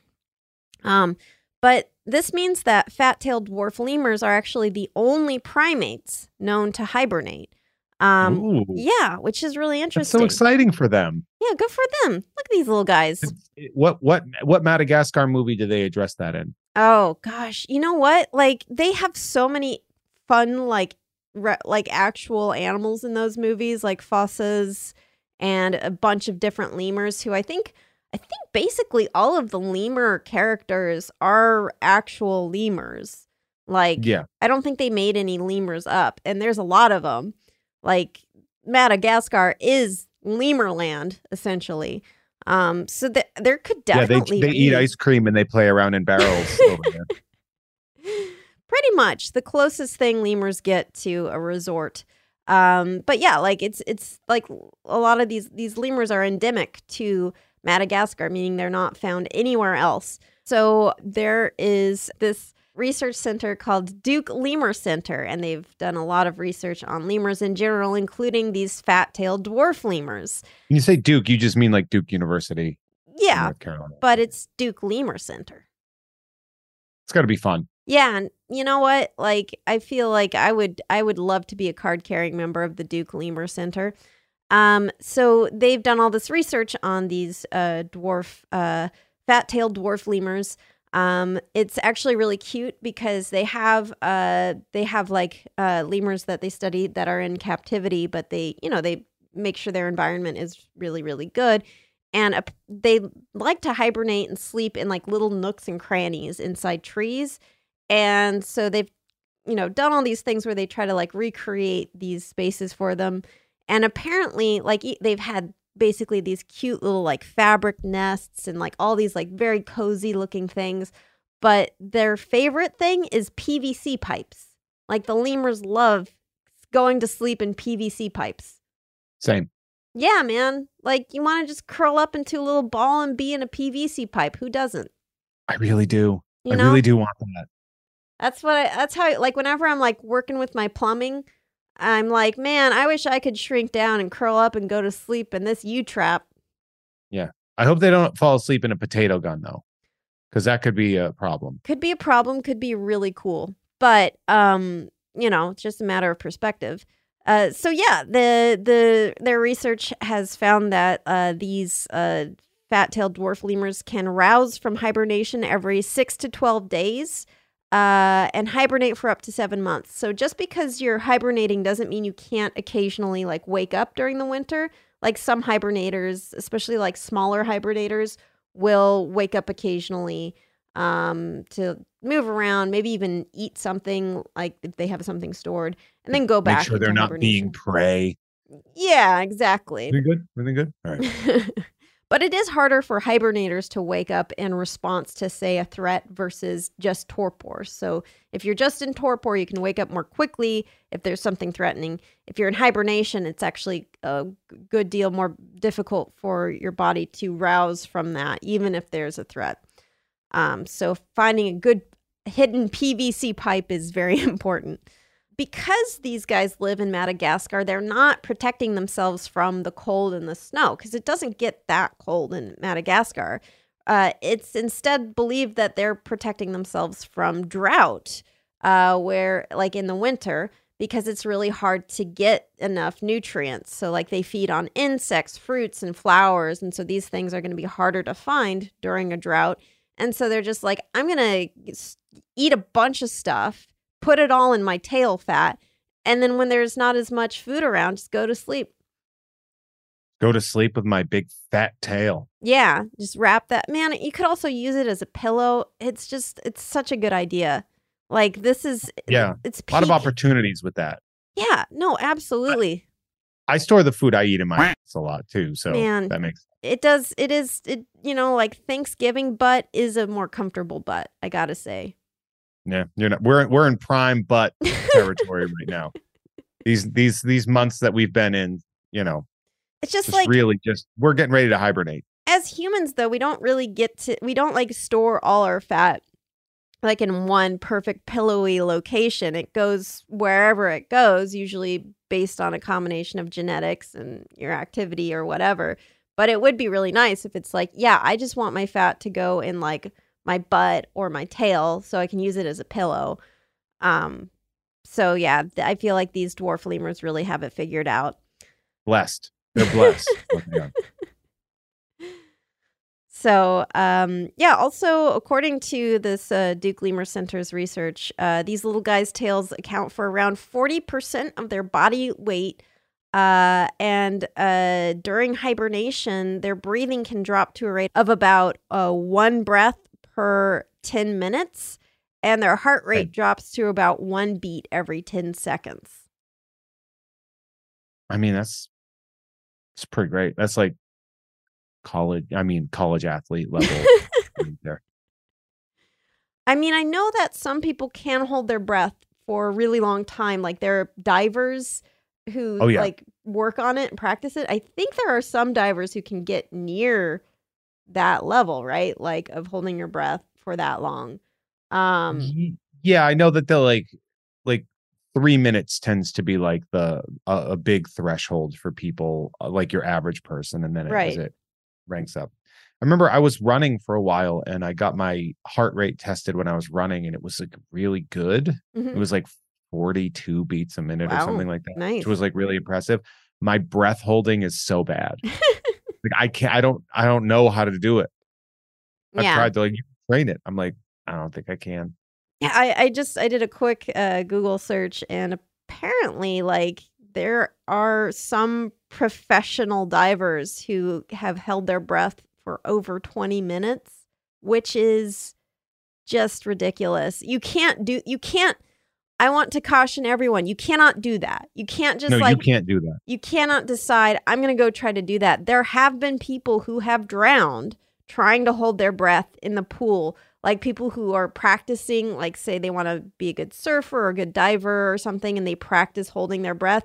Um, but this means that fat tailed dwarf lemurs are actually the only primates known to hibernate. Um, yeah, which is really that's interesting. so exciting for them. Yeah, good for them. Look at these little guys. What what what Madagascar movie do they address that in? Oh gosh, you know what? Like they have so many fun like re- like actual animals in those movies, like fossas and a bunch of different lemurs who I think I think basically all of the lemur characters are actual lemurs. Like Yeah. I don't think they made any lemurs up, and there's a lot of them. Like Madagascar is lemur land essentially. Um, so th- there could Yeah, definitely they they be eat ice cream and they play around in barrels over there. pretty much the closest thing lemurs get to a resort. Um, but yeah, like it's it's like a lot of these these lemurs are endemic to Madagascar, meaning they're not found anywhere else. So there is this research center called Duke Lemur Center, and they've done a lot of research on lemurs in general, including these fat-tailed dwarf lemurs. When you say Duke, you just mean like Duke University, Yeah, but it's Duke Lemur Center. It's got to be fun. Yeah, and you know what? Like I feel like I would I would love to be a card carrying member of the Duke Lemur Center. Um so they've done all this research on these uh dwarf uh fat-tailed dwarf lemurs. Um it's actually really cute because they have uh they have like uh lemurs that they study that are in captivity but they, you know, they make sure their environment is really really good and they like to hibernate and sleep in like little nooks and crannies inside trees and so they've you know done all these things where they try to like recreate these spaces for them and apparently like they've had basically these cute little like fabric nests and like all these like very cozy looking things but their favorite thing is PVC pipes like the lemurs love going to sleep in PVC pipes Same. yeah, man. Like you want to just curl up into a little ball and be in a PVC pipe. Who doesn't? I really do. You I really do want that. That's what I that's how like whenever I'm like working with my plumbing, I'm like, man, I wish I could shrink down and curl up and go to sleep in this U trap. Yeah. I hope they don't fall asleep in a potato gun though, because that could be a problem. Could be a problem, could be really cool. But um, you know, it's just a matter of perspective. Uh, so yeah, the the their research has found that uh, these uh, fat-tailed dwarf lemurs can rouse from hibernation every six to twelve days, uh, and hibernate for up to seven months. So just because you're hibernating doesn't mean you can't occasionally like wake up during the winter. Like some hibernators, especially like smaller hibernators, will wake up occasionally um, to move around, maybe even eat something like if they have something stored, and then go back. Make sure they're not being prey. Yeah, exactly. Everything good? Everything good? All right. but it is harder for hibernators to wake up in response to, say, a threat versus just torpor. So if you're just in torpor, you can wake up more quickly if there's something threatening. If you're in hibernation, it's actually a good deal more difficult for your body to rouse from that, even if there's a threat. Um, so finding a good hidden PVC pipe is very important. Because these guys live in Madagascar, they're not protecting themselves from the cold and the snow because it doesn't get that cold in Madagascar. Uh, it's instead believed that they're protecting themselves from drought, uh, where like in the winter, because it's really hard to get enough nutrients. So like they feed on insects, fruits, and flowers, and so these things are going to be harder to find during a drought. And so they're just like, I'm going to eat a bunch of stuff, put it all in my tail fat, and then when there's not as much food around, just go to sleep. Go to sleep with my big fat tail. Yeah, just wrap that. Man, you could also use it as a pillow. It's just, it's such a good idea. Like this is, Yeah. it's A lot of opportunities with that. Yeah, no, absolutely. I store the food I eat in my house a lot too. So Man. that makes It does. It is. It you know like Thanksgiving butt is a more comfortable butt. I gotta say. Yeah. You're not we're we're in prime butt territory right now. These these these months that we've been in, you know, It's just, just like really just we're getting ready to hibernate. as humans though we don't really get to we don't like store all our fat like in one perfect pillowy location it goes wherever it goes usually based on a combination of genetics and your activity or whatever but it would be really nice if it's like yeah i just want my fat to go in like my butt or my tail so i can use it as a pillow um so yeah th- i feel like these dwarf lemurs really have it figured out Blessed. They're blessed. So, um, yeah, also, according to this uh, Duke Lemur Center's research, uh, these little guys' tails account for around 40% of their body weight. Uh, and uh, during hibernation, their breathing can drop to a rate of about uh, one breath per 10 minutes. And their heart rate drops to about one beat every 10 seconds. I mean, that's it's pretty great. That's like college. I mean, college athlete level. there. I mean, I know that some people can hold their breath for a really long time. Like there are divers who Oh, yeah. like work on it and practice it. I think there are some divers who can get near that level, right? Like of holding your breath for that long. Um yeah, I know that they'll like like three minutes tends to be like the a, a big threshold for people uh, like your average person, and then it, Right. it ranks up. I remember I was running for a while and I got my heart rate tested when I was running, and it was like really good. It Mhm. was like 42 beats a minute or something like that, nice. which was like really impressive. My breath holding is so bad. like I can't, I don't, I don't know how to do it. I've Yeah. tried to like train it. I'm like, I don't think I can. Yeah, I, I just I did a quick uh, Google search and apparently like there are some professional divers who have held their breath for over 20 minutes, which is just ridiculous. You can't do you can't I want to caution everyone, you cannot do that. You can't just no, like you can't do that. you cannot decide i'm going to go try to do that. There have been people who have drowned trying to hold their breath in the pool like people who are practicing like say they want to be a good surfer or a good diver or something and they practice holding their breath.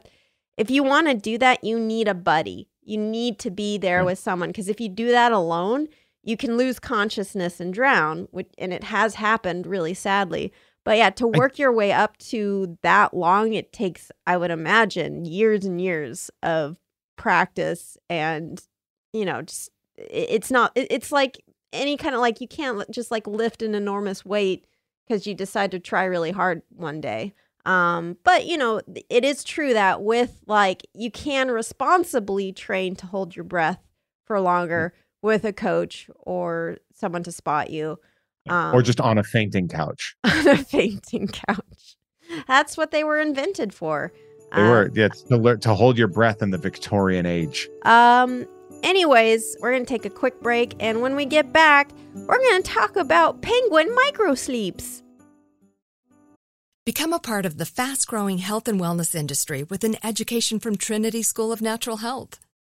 If you want to do that you need a buddy. You need to be there with someone because if you do that alone you can lose consciousness and drown which, and it has happened really sadly but yeah to work your way up to that long it takes i would imagine years and years of practice and you know just it- it's not it- it's like any kind of like you can't just like lift an enormous weight because you decide to try really hard one day. Um but you know it is true that with like you can responsibly train to hold your breath for longer with a coach or someone to spot you um, or just on a fainting couch. on a fainting couch that's what they were invented for They Um, were yeah, to learn to hold your breath in the Victorian age. Um, anyways, we're going to take a quick break. And when we get back, we're going to talk about penguin microsleeps. Become a part of the fast growing health and wellness industry with an education from Trinity School of Natural Health.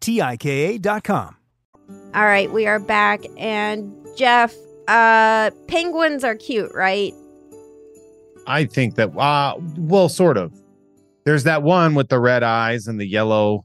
T-I-K-A dot com. All right, we are back. And Jeff, uh, penguins are cute, right? I think that, uh, well, sort of. There's that one with the red eyes and the yellow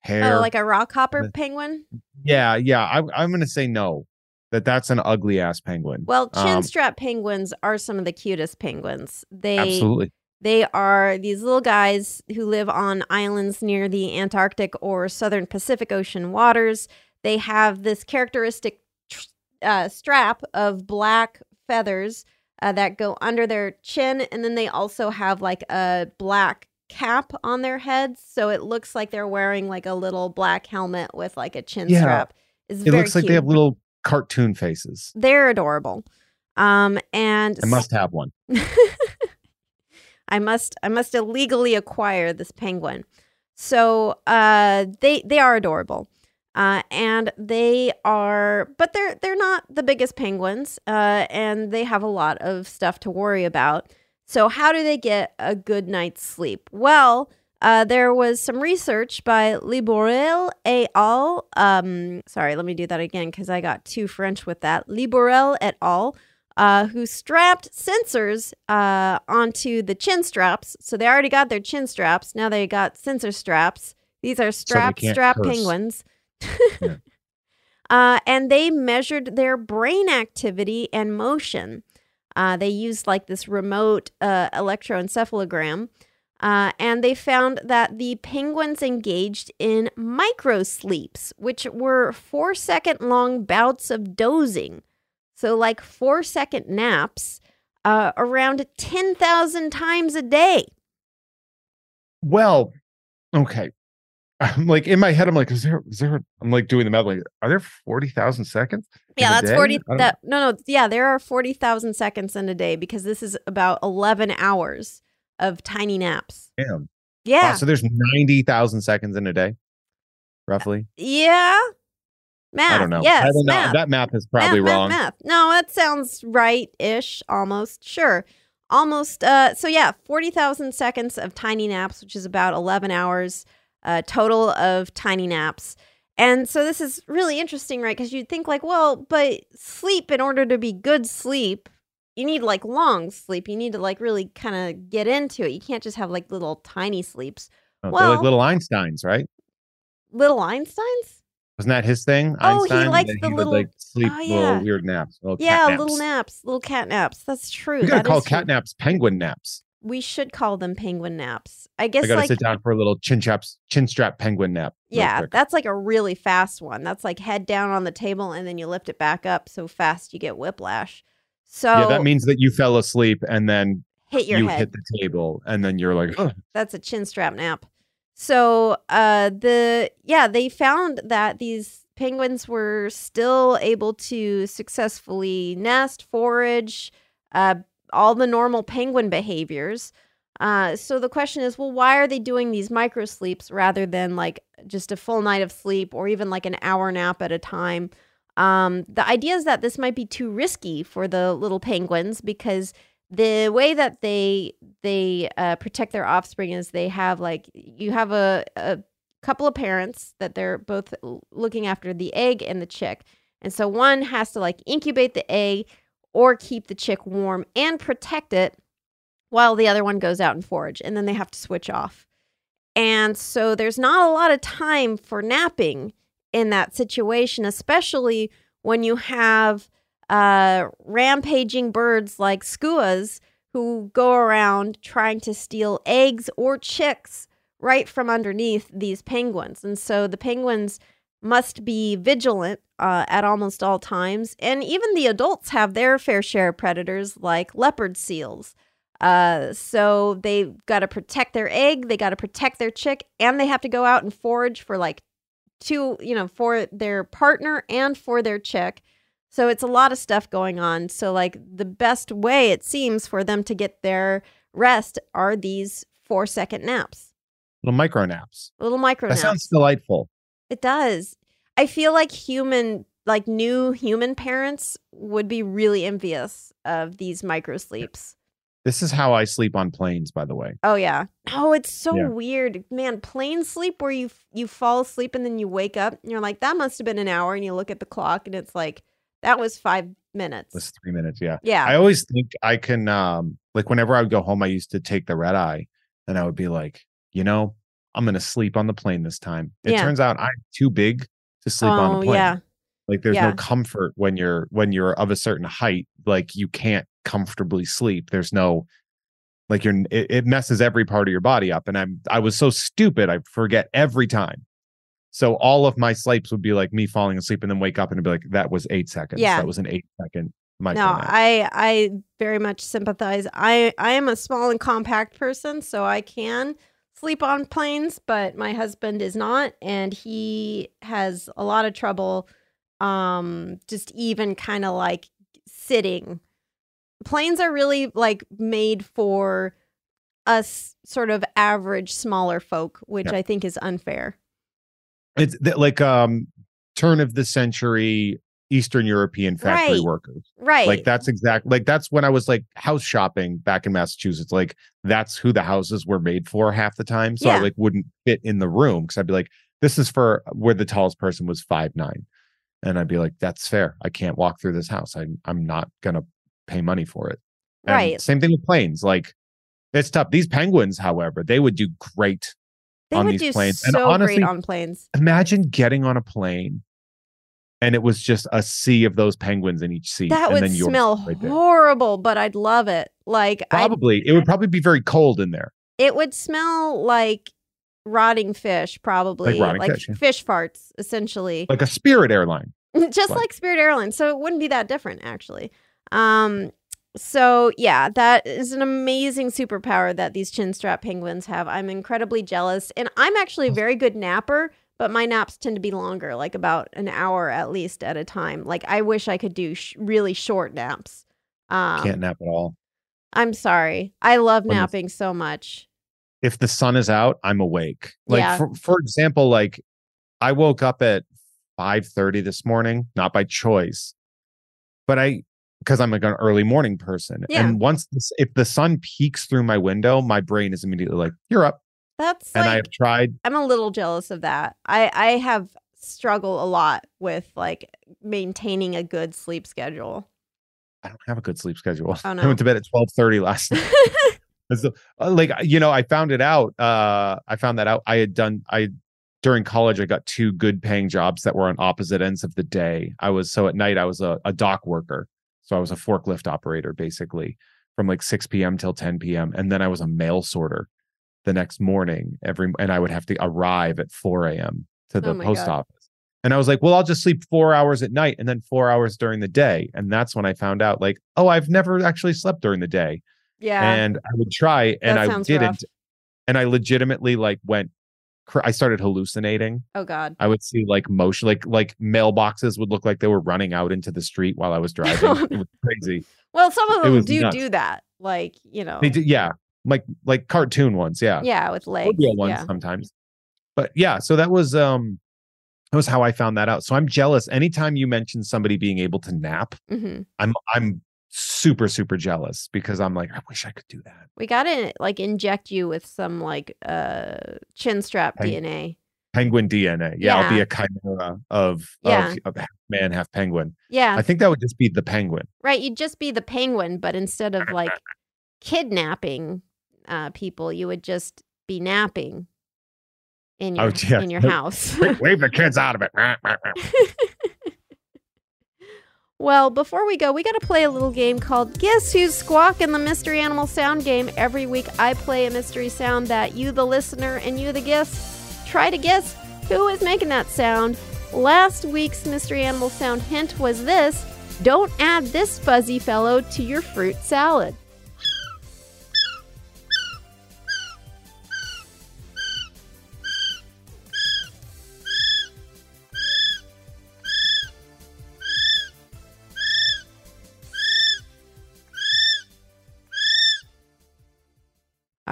hair. Oh, like a rockhopper penguin? yeah, yeah. I, I'm going to say no, that that's an ugly ass penguin. Well, Um, chinstrap penguins are some of the cutest penguins. They absolutely. They are these little guys who live on islands near the Antarctic or Southern Pacific Ocean waters. They have this characteristic tr- uh, strap of black feathers uh, that go under their chin, and then they also have like a black cap on their heads, so it looks like they're wearing like a little black helmet with like a chin Yeah. strap. It's It looks like cute. they have little cartoon faces. They're adorable. Um, and I must have one. I must I must illegally acquire this penguin. So uh they they are adorable. Uh and they are but they're they're not the biggest penguins uh and they have a lot of stuff to worry about. So how do they get a good night's sleep? Well, uh, there was some research by Libourel et al. Um, sorry, let me do that again because I got too French with that. Libourel et al uh, who strapped sensors uh, onto the chin straps. So they already got their chin straps. Now they got sensor straps. These are strapped can't strap curse. penguins. uh, and they measured their brain activity and motion. Uh, they used like this remote uh, electroencephalogram. Uh, and they found that the penguins engaged in micro sleeps, which were four second long bouts of dozing. So, like four second naps uh, around 10,000 times a day. Well, okay. I'm like in my head, I'm like, is there, is there, I'm like doing the math, like, are there 40,000 seconds? Yeah, that's day? 40. That, no, no. Yeah, there are 40,000 seconds in a day because this is about 11 hours of tiny naps. Damn. Yeah. Wow, so there's 90,000 seconds in a day, roughly. yeah. Math. I don't know. Yes. I don't know. math. That math is probably math, wrong. Math, math. No, that sounds right ish, almost. Sure. Almost. Uh, so, yeah, 40,000 seconds of tiny naps, which is about 11 hours uh, total of tiny naps. And so, this is really interesting, right? Because you'd think, like, well, but sleep, in order to be good sleep, you need like long sleep. You need to like really kind of get into it. You can't just have like little tiny sleeps. Oh, well, they're like little Einsteins, right? little Einsteins? Wasn't that his thing? Oh, he Einstein? likes that the he little- would like sleep oh, yeah. little weird naps. Little cat yeah, naps. little naps, little cat naps. That's true. We gotta That call is true. cat naps penguin naps. We should call them penguin naps. I guess I gotta like sit down for a little chin chaps, chin strap penguin nap. yeah, that's like a really fast one. That's like head down on the table and then you lift it back up so fast you get whiplash. So yeah, that means that you fell asleep and then hit your you head. hit the table and then you're like, "Ugh." That's a chin strap nap. So uh the yeah, they found that these penguins were still able to successfully nest, forage, uh all the normal penguin behaviors. Uh so the question is, well, why are they doing these micro sleeps rather than like just a full night of sleep or even like an hour nap at a time? Um, the idea is that this might be too risky for the little penguins because the way that they they uh, protect their offspring is they have like you have a, a couple of parents that they're both looking after the egg and the chick, and so one has to like incubate the egg or keep the chick warm and protect it while the other one goes out and forage, and then they have to switch off. And so there's not a lot of time for napping in that situation, especially when you have uh, rampaging birds like skuas who go around trying to steal eggs or chicks right from underneath these penguins. And so the penguins must be vigilant uh, at almost all times. And even the adults have their fair share of predators like leopard seals. Uh, so they've got to protect their egg, they got to protect their chick, and they have to go out and forage for like two, you know, for their partner and for their chick. So it's a lot of stuff going on. So, like, the best way it seems for them to get their rest are these four second naps. Little micro naps. Little micro That sounds delightful. It does. I feel like human, like new human parents would be really envious of these micro sleeps. This is how I sleep on planes, by the way. Oh yeah. Oh, it's so Yeah. weird, man. Plane sleep where you you fall asleep and then you wake up and you're like, that must have been an hour, and you look at the clock and it's like that was five minutes. It's three minutes. Yeah. Yeah. I always think I can um like whenever I would go home, I used to take the red eye and I would be like, you know, I'm gonna sleep on the plane this time. It Yeah. turns out I'm too big to sleep on Oh, the plane. yeah. Like there's Yeah. no comfort when you're when you're of a certain height. Like you can't comfortably sleep. There's no like you're it, it messes every part of your body up. And I'm I was so stupid, I forget every time. So all of my sleeps would be like me falling asleep and then wake up and be like, that was eight seconds. Yeah. That was an eight second micro no, nap. I I very much sympathize. I I am a small and compact person, so I can sleep on planes, but my husband is not and he has a lot of trouble um just even kind of like sitting. Planes are really like made for us sort of average smaller folk, which Yeah. I think is unfair. It's like um turn of the century Eastern European factory Right. workers. Right. Like that's exactly like that's when I was like house shopping back in Massachusetts. Like that's who the houses were made for half the time. So I like wouldn't fit in the room because I'd be like, this is for where the tallest person was five nine. And I'd be like, that's fair. I can't walk through this house. I'm I'm not gonna pay money for it. And Right. Same thing with planes. Like it's tough. These penguins, however, they would do great They on would these do planes. so and honestly, great on planes. imagine getting on a plane and it was just a sea of those penguins in each seat. That and would smell right horrible, but I'd love it. Like I Probably. It would probably be very cold in there. It would smell like rotting fish, probably rotting fish, yeah. farts, essentially, Like a spirit airline. just like- like Spirit Airlines. So it wouldn't be that different, actually. Um, so yeah, that is an amazing superpower that these chin strap penguins have. I'm incredibly jealous, and I'm actually a very good napper. But my naps tend to be longer, like about an hour at least at a time. Like I wish I could do sh- really short naps. Um, Can't nap at all. I'm sorry. I love When the- napping so much. If the sun is out, I'm awake. Like Yeah. for, for example, like I woke up at 5:30 this morning, not by choice, but I because I'm like an early morning person. Yeah. And once this, if the sun peeks through my window, my brain is immediately like, "You're up." That's and I've tried I'm a little jealous of that. I I have struggled a lot with like maintaining a good sleep schedule. I don't have a good sleep schedule. Oh, I went to bed at twelve thirty last night. So, uh, like you know, I found it out. Uh, I found that out. I had done. I during college, I got two good paying jobs that were on opposite ends of the day. I was so at night, I was a, a dock worker, so I was a forklift operator basically from like six p.m. till ten p.m. And then I was a mail sorter the next morning every, and I would have to arrive at four a.m. to the Oh post God. office. And I was like, well, I'll just sleep four hours at night and then four hours during the day. And that's when I found out, like, oh, I've never actually slept during the day. Yeah. And I would try and I didn't. rough. And I legitimately like went, I started hallucinating. oh God. I would see like motion, like like mailboxes would look like they were running out into the street while I was driving. it was crazy. Well, some of them do nuts. do that. Like you know. They did, yeah, like like cartoon ones, yeah, Yeah, with legs. real ones Yeah. sometimes. But yeah, so that was um That was how I found that out. So I'm jealous. Anytime you mention somebody being able to nap, hmm I'm I'm super super jealous because I'm like, I wish I could do that. We gotta like inject you with some like uh chin strap Peng- DNA. Penguin DNA. Yeah, I'll be a chimera of, Yeah. of, of half man, half penguin. Yeah, I think that would just be the penguin. right. You'd just be the penguin, but instead of like kidnapping uh people, you would just be napping in your Oh, yeah. in your house. Wave the kids out of it. Well, before we go, we got to play a little game called Guess Who's Squawking the Mystery Animal Sound Game. Every week, I play a mystery sound that you, the listener, and you, the guest, try to guess who is making that sound. Last week's mystery animal sound hint was this don't add this fuzzy fellow to your fruit salad.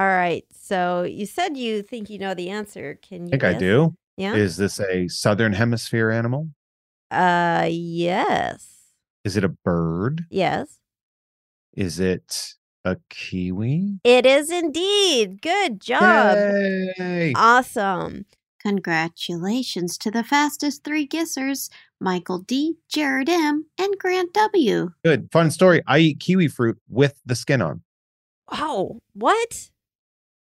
All right. So you said you think you know the answer. Can you? I think I do. Yeah. Is this a southern hemisphere animal? uh, yes. Is it a bird? Yes. Is it a kiwi? It is indeed. Good job. Yay! Awesome. Congratulations to the fastest three guessers Michael D., Jared M., and Grant W. Good. Fun story. I eat kiwi fruit with the skin on. Oh, what?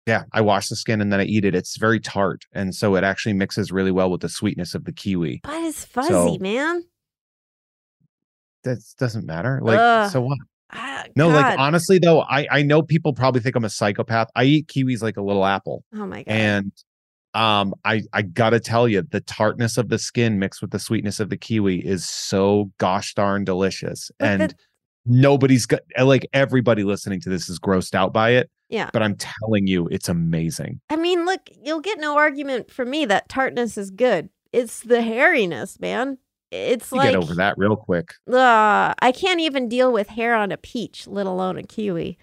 Yeah, I wash the skin and then I eat it. It's very tart. And so it actually mixes really well with the sweetness of the kiwi. But it's fuzzy, So- man. That doesn't matter. Like, Ugh. so what? Ah, No, like honestly though, I I know people probably think I'm a psychopath. I eat kiwis like a little apple. Oh my god. And um I I got to tell you the tartness of the skin mixed with the sweetness of the kiwi is so gosh darn delicious. But and the- nobody's got like everybody listening to this is grossed out by it, yeah. but I'm telling you it's amazing. I mean, look, you'll get no argument from me that tartness is good. It's the hairiness, man. It's You like get over that real quick. Uh, I can't even deal with hair on a peach, let alone a kiwi.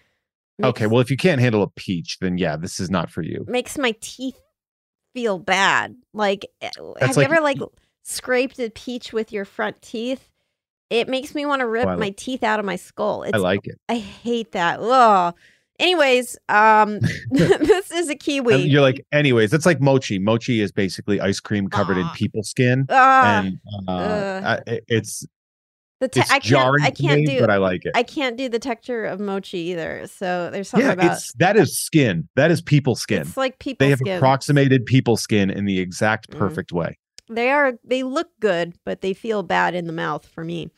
Okay, well if you can't handle a peach, then yeah, this is not for you. makes my teeth feel bad. Like, eh, have That's you ever like scraped a peach with your front teeth? It makes me want to rip I li- my teeth out of my skull. It's, I like it. I hate that. Ugh. Anyways, um, this is a kiwi. You're like, anyways, it's like mochi. Mochi is basically ice cream covered in Ah. people skin. Ah, and uh, ugh. I- it's the te- it's I can't. jarring I can't me, do. but I like it. I can't do the texture of mochi either. So there's something yeah, about it's that is skin. That is people skin. it's like people they have skin. approximated people skin in the exact Mm. perfect way. they are they look good but they feel bad in the mouth for me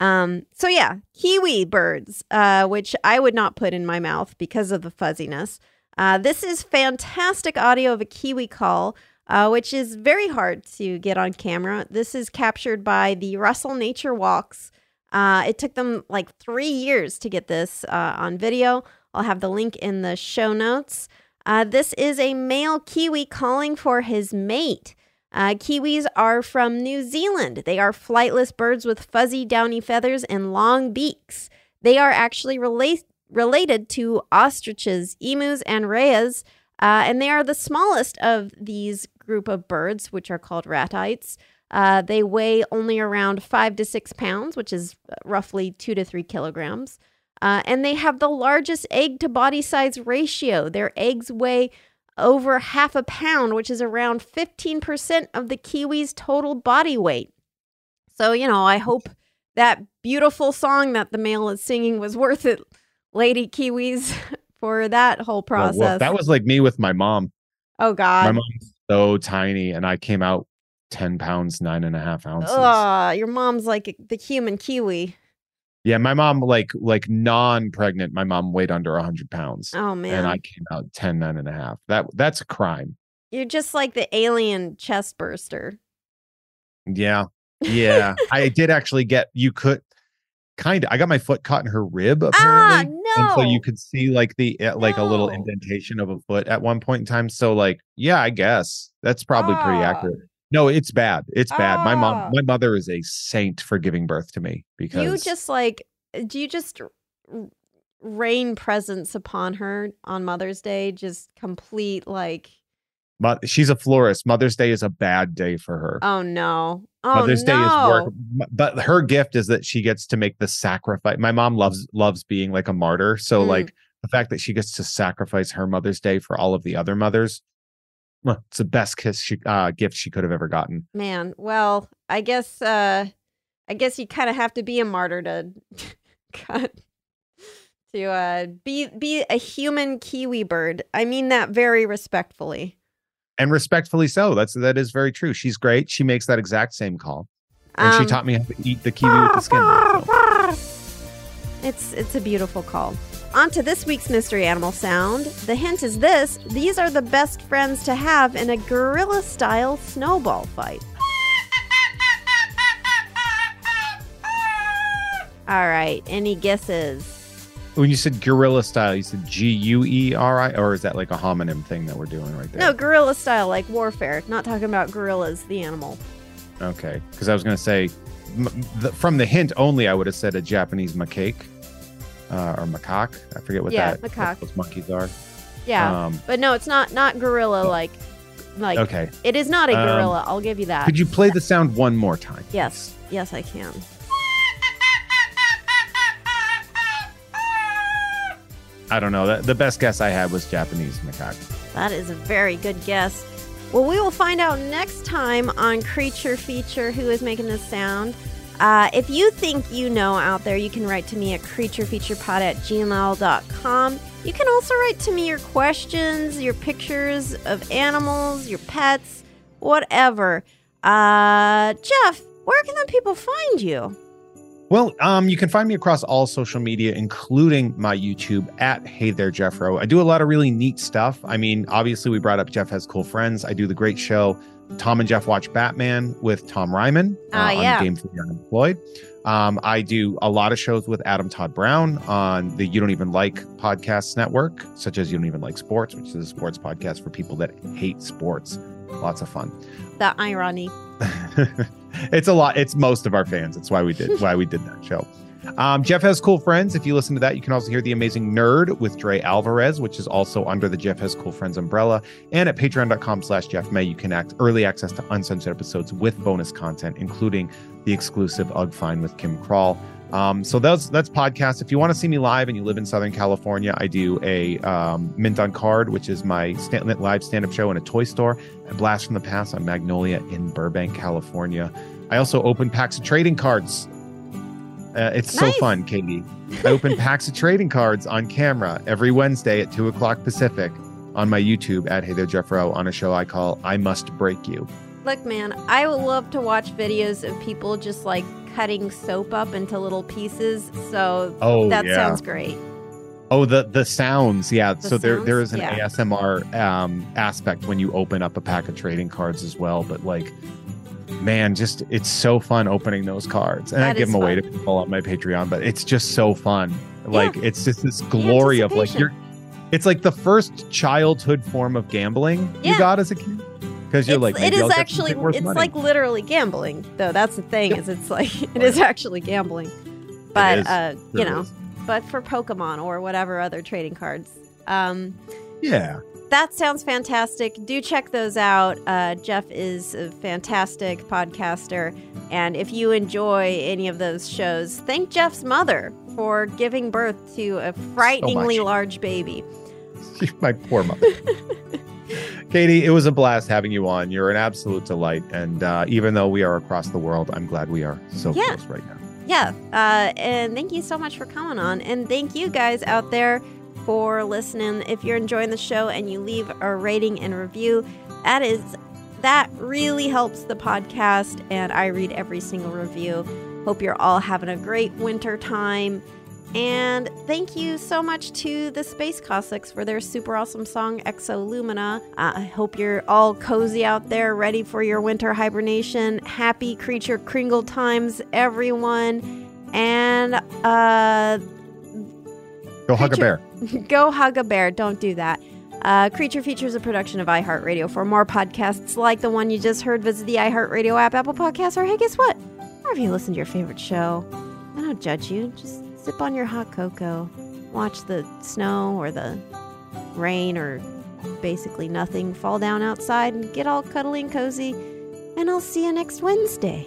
um so yeah kiwi birds uh which i would not put in my mouth because of the fuzziness. Uh this is fantastic audio of a kiwi call uh, which is very hard to get on camera. This is captured by the russell nature walks. Uh, it took them like three years to get this uh, on video. I'll have the link in the show notes. Uh, this is a male kiwi calling for his mate uh, kiwis are from New Zealand. They are flightless birds with fuzzy, downy feathers and long beaks. They are actually relate- related to ostriches, emus, and rheas, uh, and they are the smallest of these group of birds, which are called ratites. Uh, they weigh only around five to six pounds, which is roughly two to three kilograms. Uh, and they have the largest egg to body size ratio. Their eggs weigh over half a pound, which is around 15% of the kiwi's total body weight. So, you know, I hope that beautiful song that the male is singing was worth it, lady kiwis, for that whole process. well, that was like me with my mom. oh, God. my mom's so tiny, and I came out ten pounds nine and a half ounces. Ugh, your mom's like the human kiwi. Yeah, my mom like like non-pregnant. My mom weighed under hundred pounds, Oh, man. and I came out 10, nine and a half. That that's a crime. You're just like the alien chest burster. Yeah. Yeah. I did actually get you could kind of I got my foot caught in her rib Ah, apparently. And so you could see like the uh, like a little indentation of a foot at one point in time. So like, yeah, I guess that's probably pretty Ah. accurate. No, it's bad. It's bad. My Ah. mom my mother is a saint for giving birth to me because you just like do you just rain presents upon her on mother's day just complete like But she's a florist. Mother's Day is a bad day for her. Oh no. Oh Mother's no. Day is work, but her gift is that she gets to make the sacrifice. My mom loves loves being like a martyr, so Mm. like the fact that she gets to sacrifice her Mother's Day for all of the other mothers, well, it's the best kiss she, uh, gift she could have ever gotten. Man, well, I guess uh I guess you kind of have to be a martyr to cut to uh be be a human kiwi bird. I mean that very respectfully. And respectfully so. That's that is very true. She's great. She makes that exact same call, and she Um, taught me how to eat the kiwi with the skin. so. It's it's a beautiful call. On to this week's mystery animal sound. The hint is this: these are the best friends to have in a gorilla style snowball fight. All right, any guesses? When you said gorilla style, you said G U E R I, or is that like a homonym thing that we're doing right there? No, gorilla style, like warfare. Not talking about gorillas, the animal. Okay, because I was going to say, m- the, from the hint only, I would have said a Japanese macaque uh, or macaque. I forget what Yeah, that macaque. what those monkeys are. Yeah, Um, but no, it's not not gorilla like like. Okay. It is not a Um, gorilla. I'll give you that. Could you play the sound one more time? Yes, yes, I can. I don't know. The, the best guess I had was Japanese macaque. That is a very good guess. Well, we will find out next time on Creature Feature who is making this sound. Uh, if you think you know out there, you can write to me at creaturefeaturepod at gmail.com. You can also write to me your questions, your pictures of animals, your pets, whatever. Uh, Jeff, where can the people find you? Well, um, you can find me across all social media, including my YouTube at Hey There Jeffro. I do a lot of really neat stuff. I mean, obviously, we brought up Jeff has cool friends. I do the great show Tom and Jeff Watch Batman with Tom Reimann uh, Ah, yeah. on Gamefully Unemployed. Um, I do a lot of shows with Adam Todd Brown on the You Don't Even Like Podcasts Network, such as You Don't Even Like Sports, which is a sports podcast for people that hate sports. Lots of fun. The irony. it's a lot. It's most of our fans. It's why we did why we did that show. Um, Jeff has cool friends. If you listen to that, you can also hear the amazing Nerd with Dre Alvarez, which is also under the Jeff has cool friends umbrella. And at patreon.com slash Jeff May, you can act early access to uncensored episodes with bonus content, including the exclusive Ugg Fine with Kim Crawl. Um, so that's that's podcast. If you want to see me live and you live in Southern California, I do a um, Mint on Card, which is my stand, live stand-up show in a toy store at Blast from the Past on Magnolia in Burbank, California. I also open packs of trading cards. Uh, it's so fun, Katie. I open packs of trading cards on camera every Wednesday at two o'clock Pacific on my YouTube at Hey There Jeffro on a show I call I Must Break You. Look, man, I would love to watch videos of people just like cutting soap up into little pieces. So Oh, that yeah. sounds great. Oh, the the sounds, yeah. The so there there sounds? is an Yeah. ASMR um, aspect when you open up a pack of trading cards as well. But like, man, just it's so fun opening those cards, and I give them away to people on my Patreon. But it's just so fun. Like it's just this glory of like you're. It's like the first childhood form of gambling you got as a kid because you're It's- like it is actually it's money. like literally gambling though that's the thing is it's like it is actually gambling but uh you know is. but for pokemon or whatever other trading cards um yeah. That sounds fantastic do check those out uh, jeff is a fantastic podcaster and if you enjoy any of those shows thank jeff's mother for giving birth to a frighteningly much. large baby my poor mother. Katie, it was a blast having you on. You're an absolute delight. And uh, even though we are across the world, I'm glad we are so Yeah. close right now. yeah uh, and thank you so much for coming on and thank you guys out there for listening if you're enjoying the show and you leave a rating and review that is that really helps the podcast and i read every single review hope you're all having a great winter time and thank you so much to the Space Cossacks for their super awesome song Exolumina. Uh, I hope you're all cozy out there, ready for your winter hibernation. Happy creature kringle times, everyone. And uh, Go hug a bear. go hug a bear. Don't do that. Uh, Creature Features a production of iHeartRadio. For more podcasts like the one you just heard, visit the iHeartRadio app, Apple Podcasts, or hey, guess what? Wherever you listen to your favorite show. I don't judge you. Just sip on your hot cocoa, watch the snow or the rain or basically nothing, fall down outside and get all cuddly and cozy. And I'll see you next Wednesday.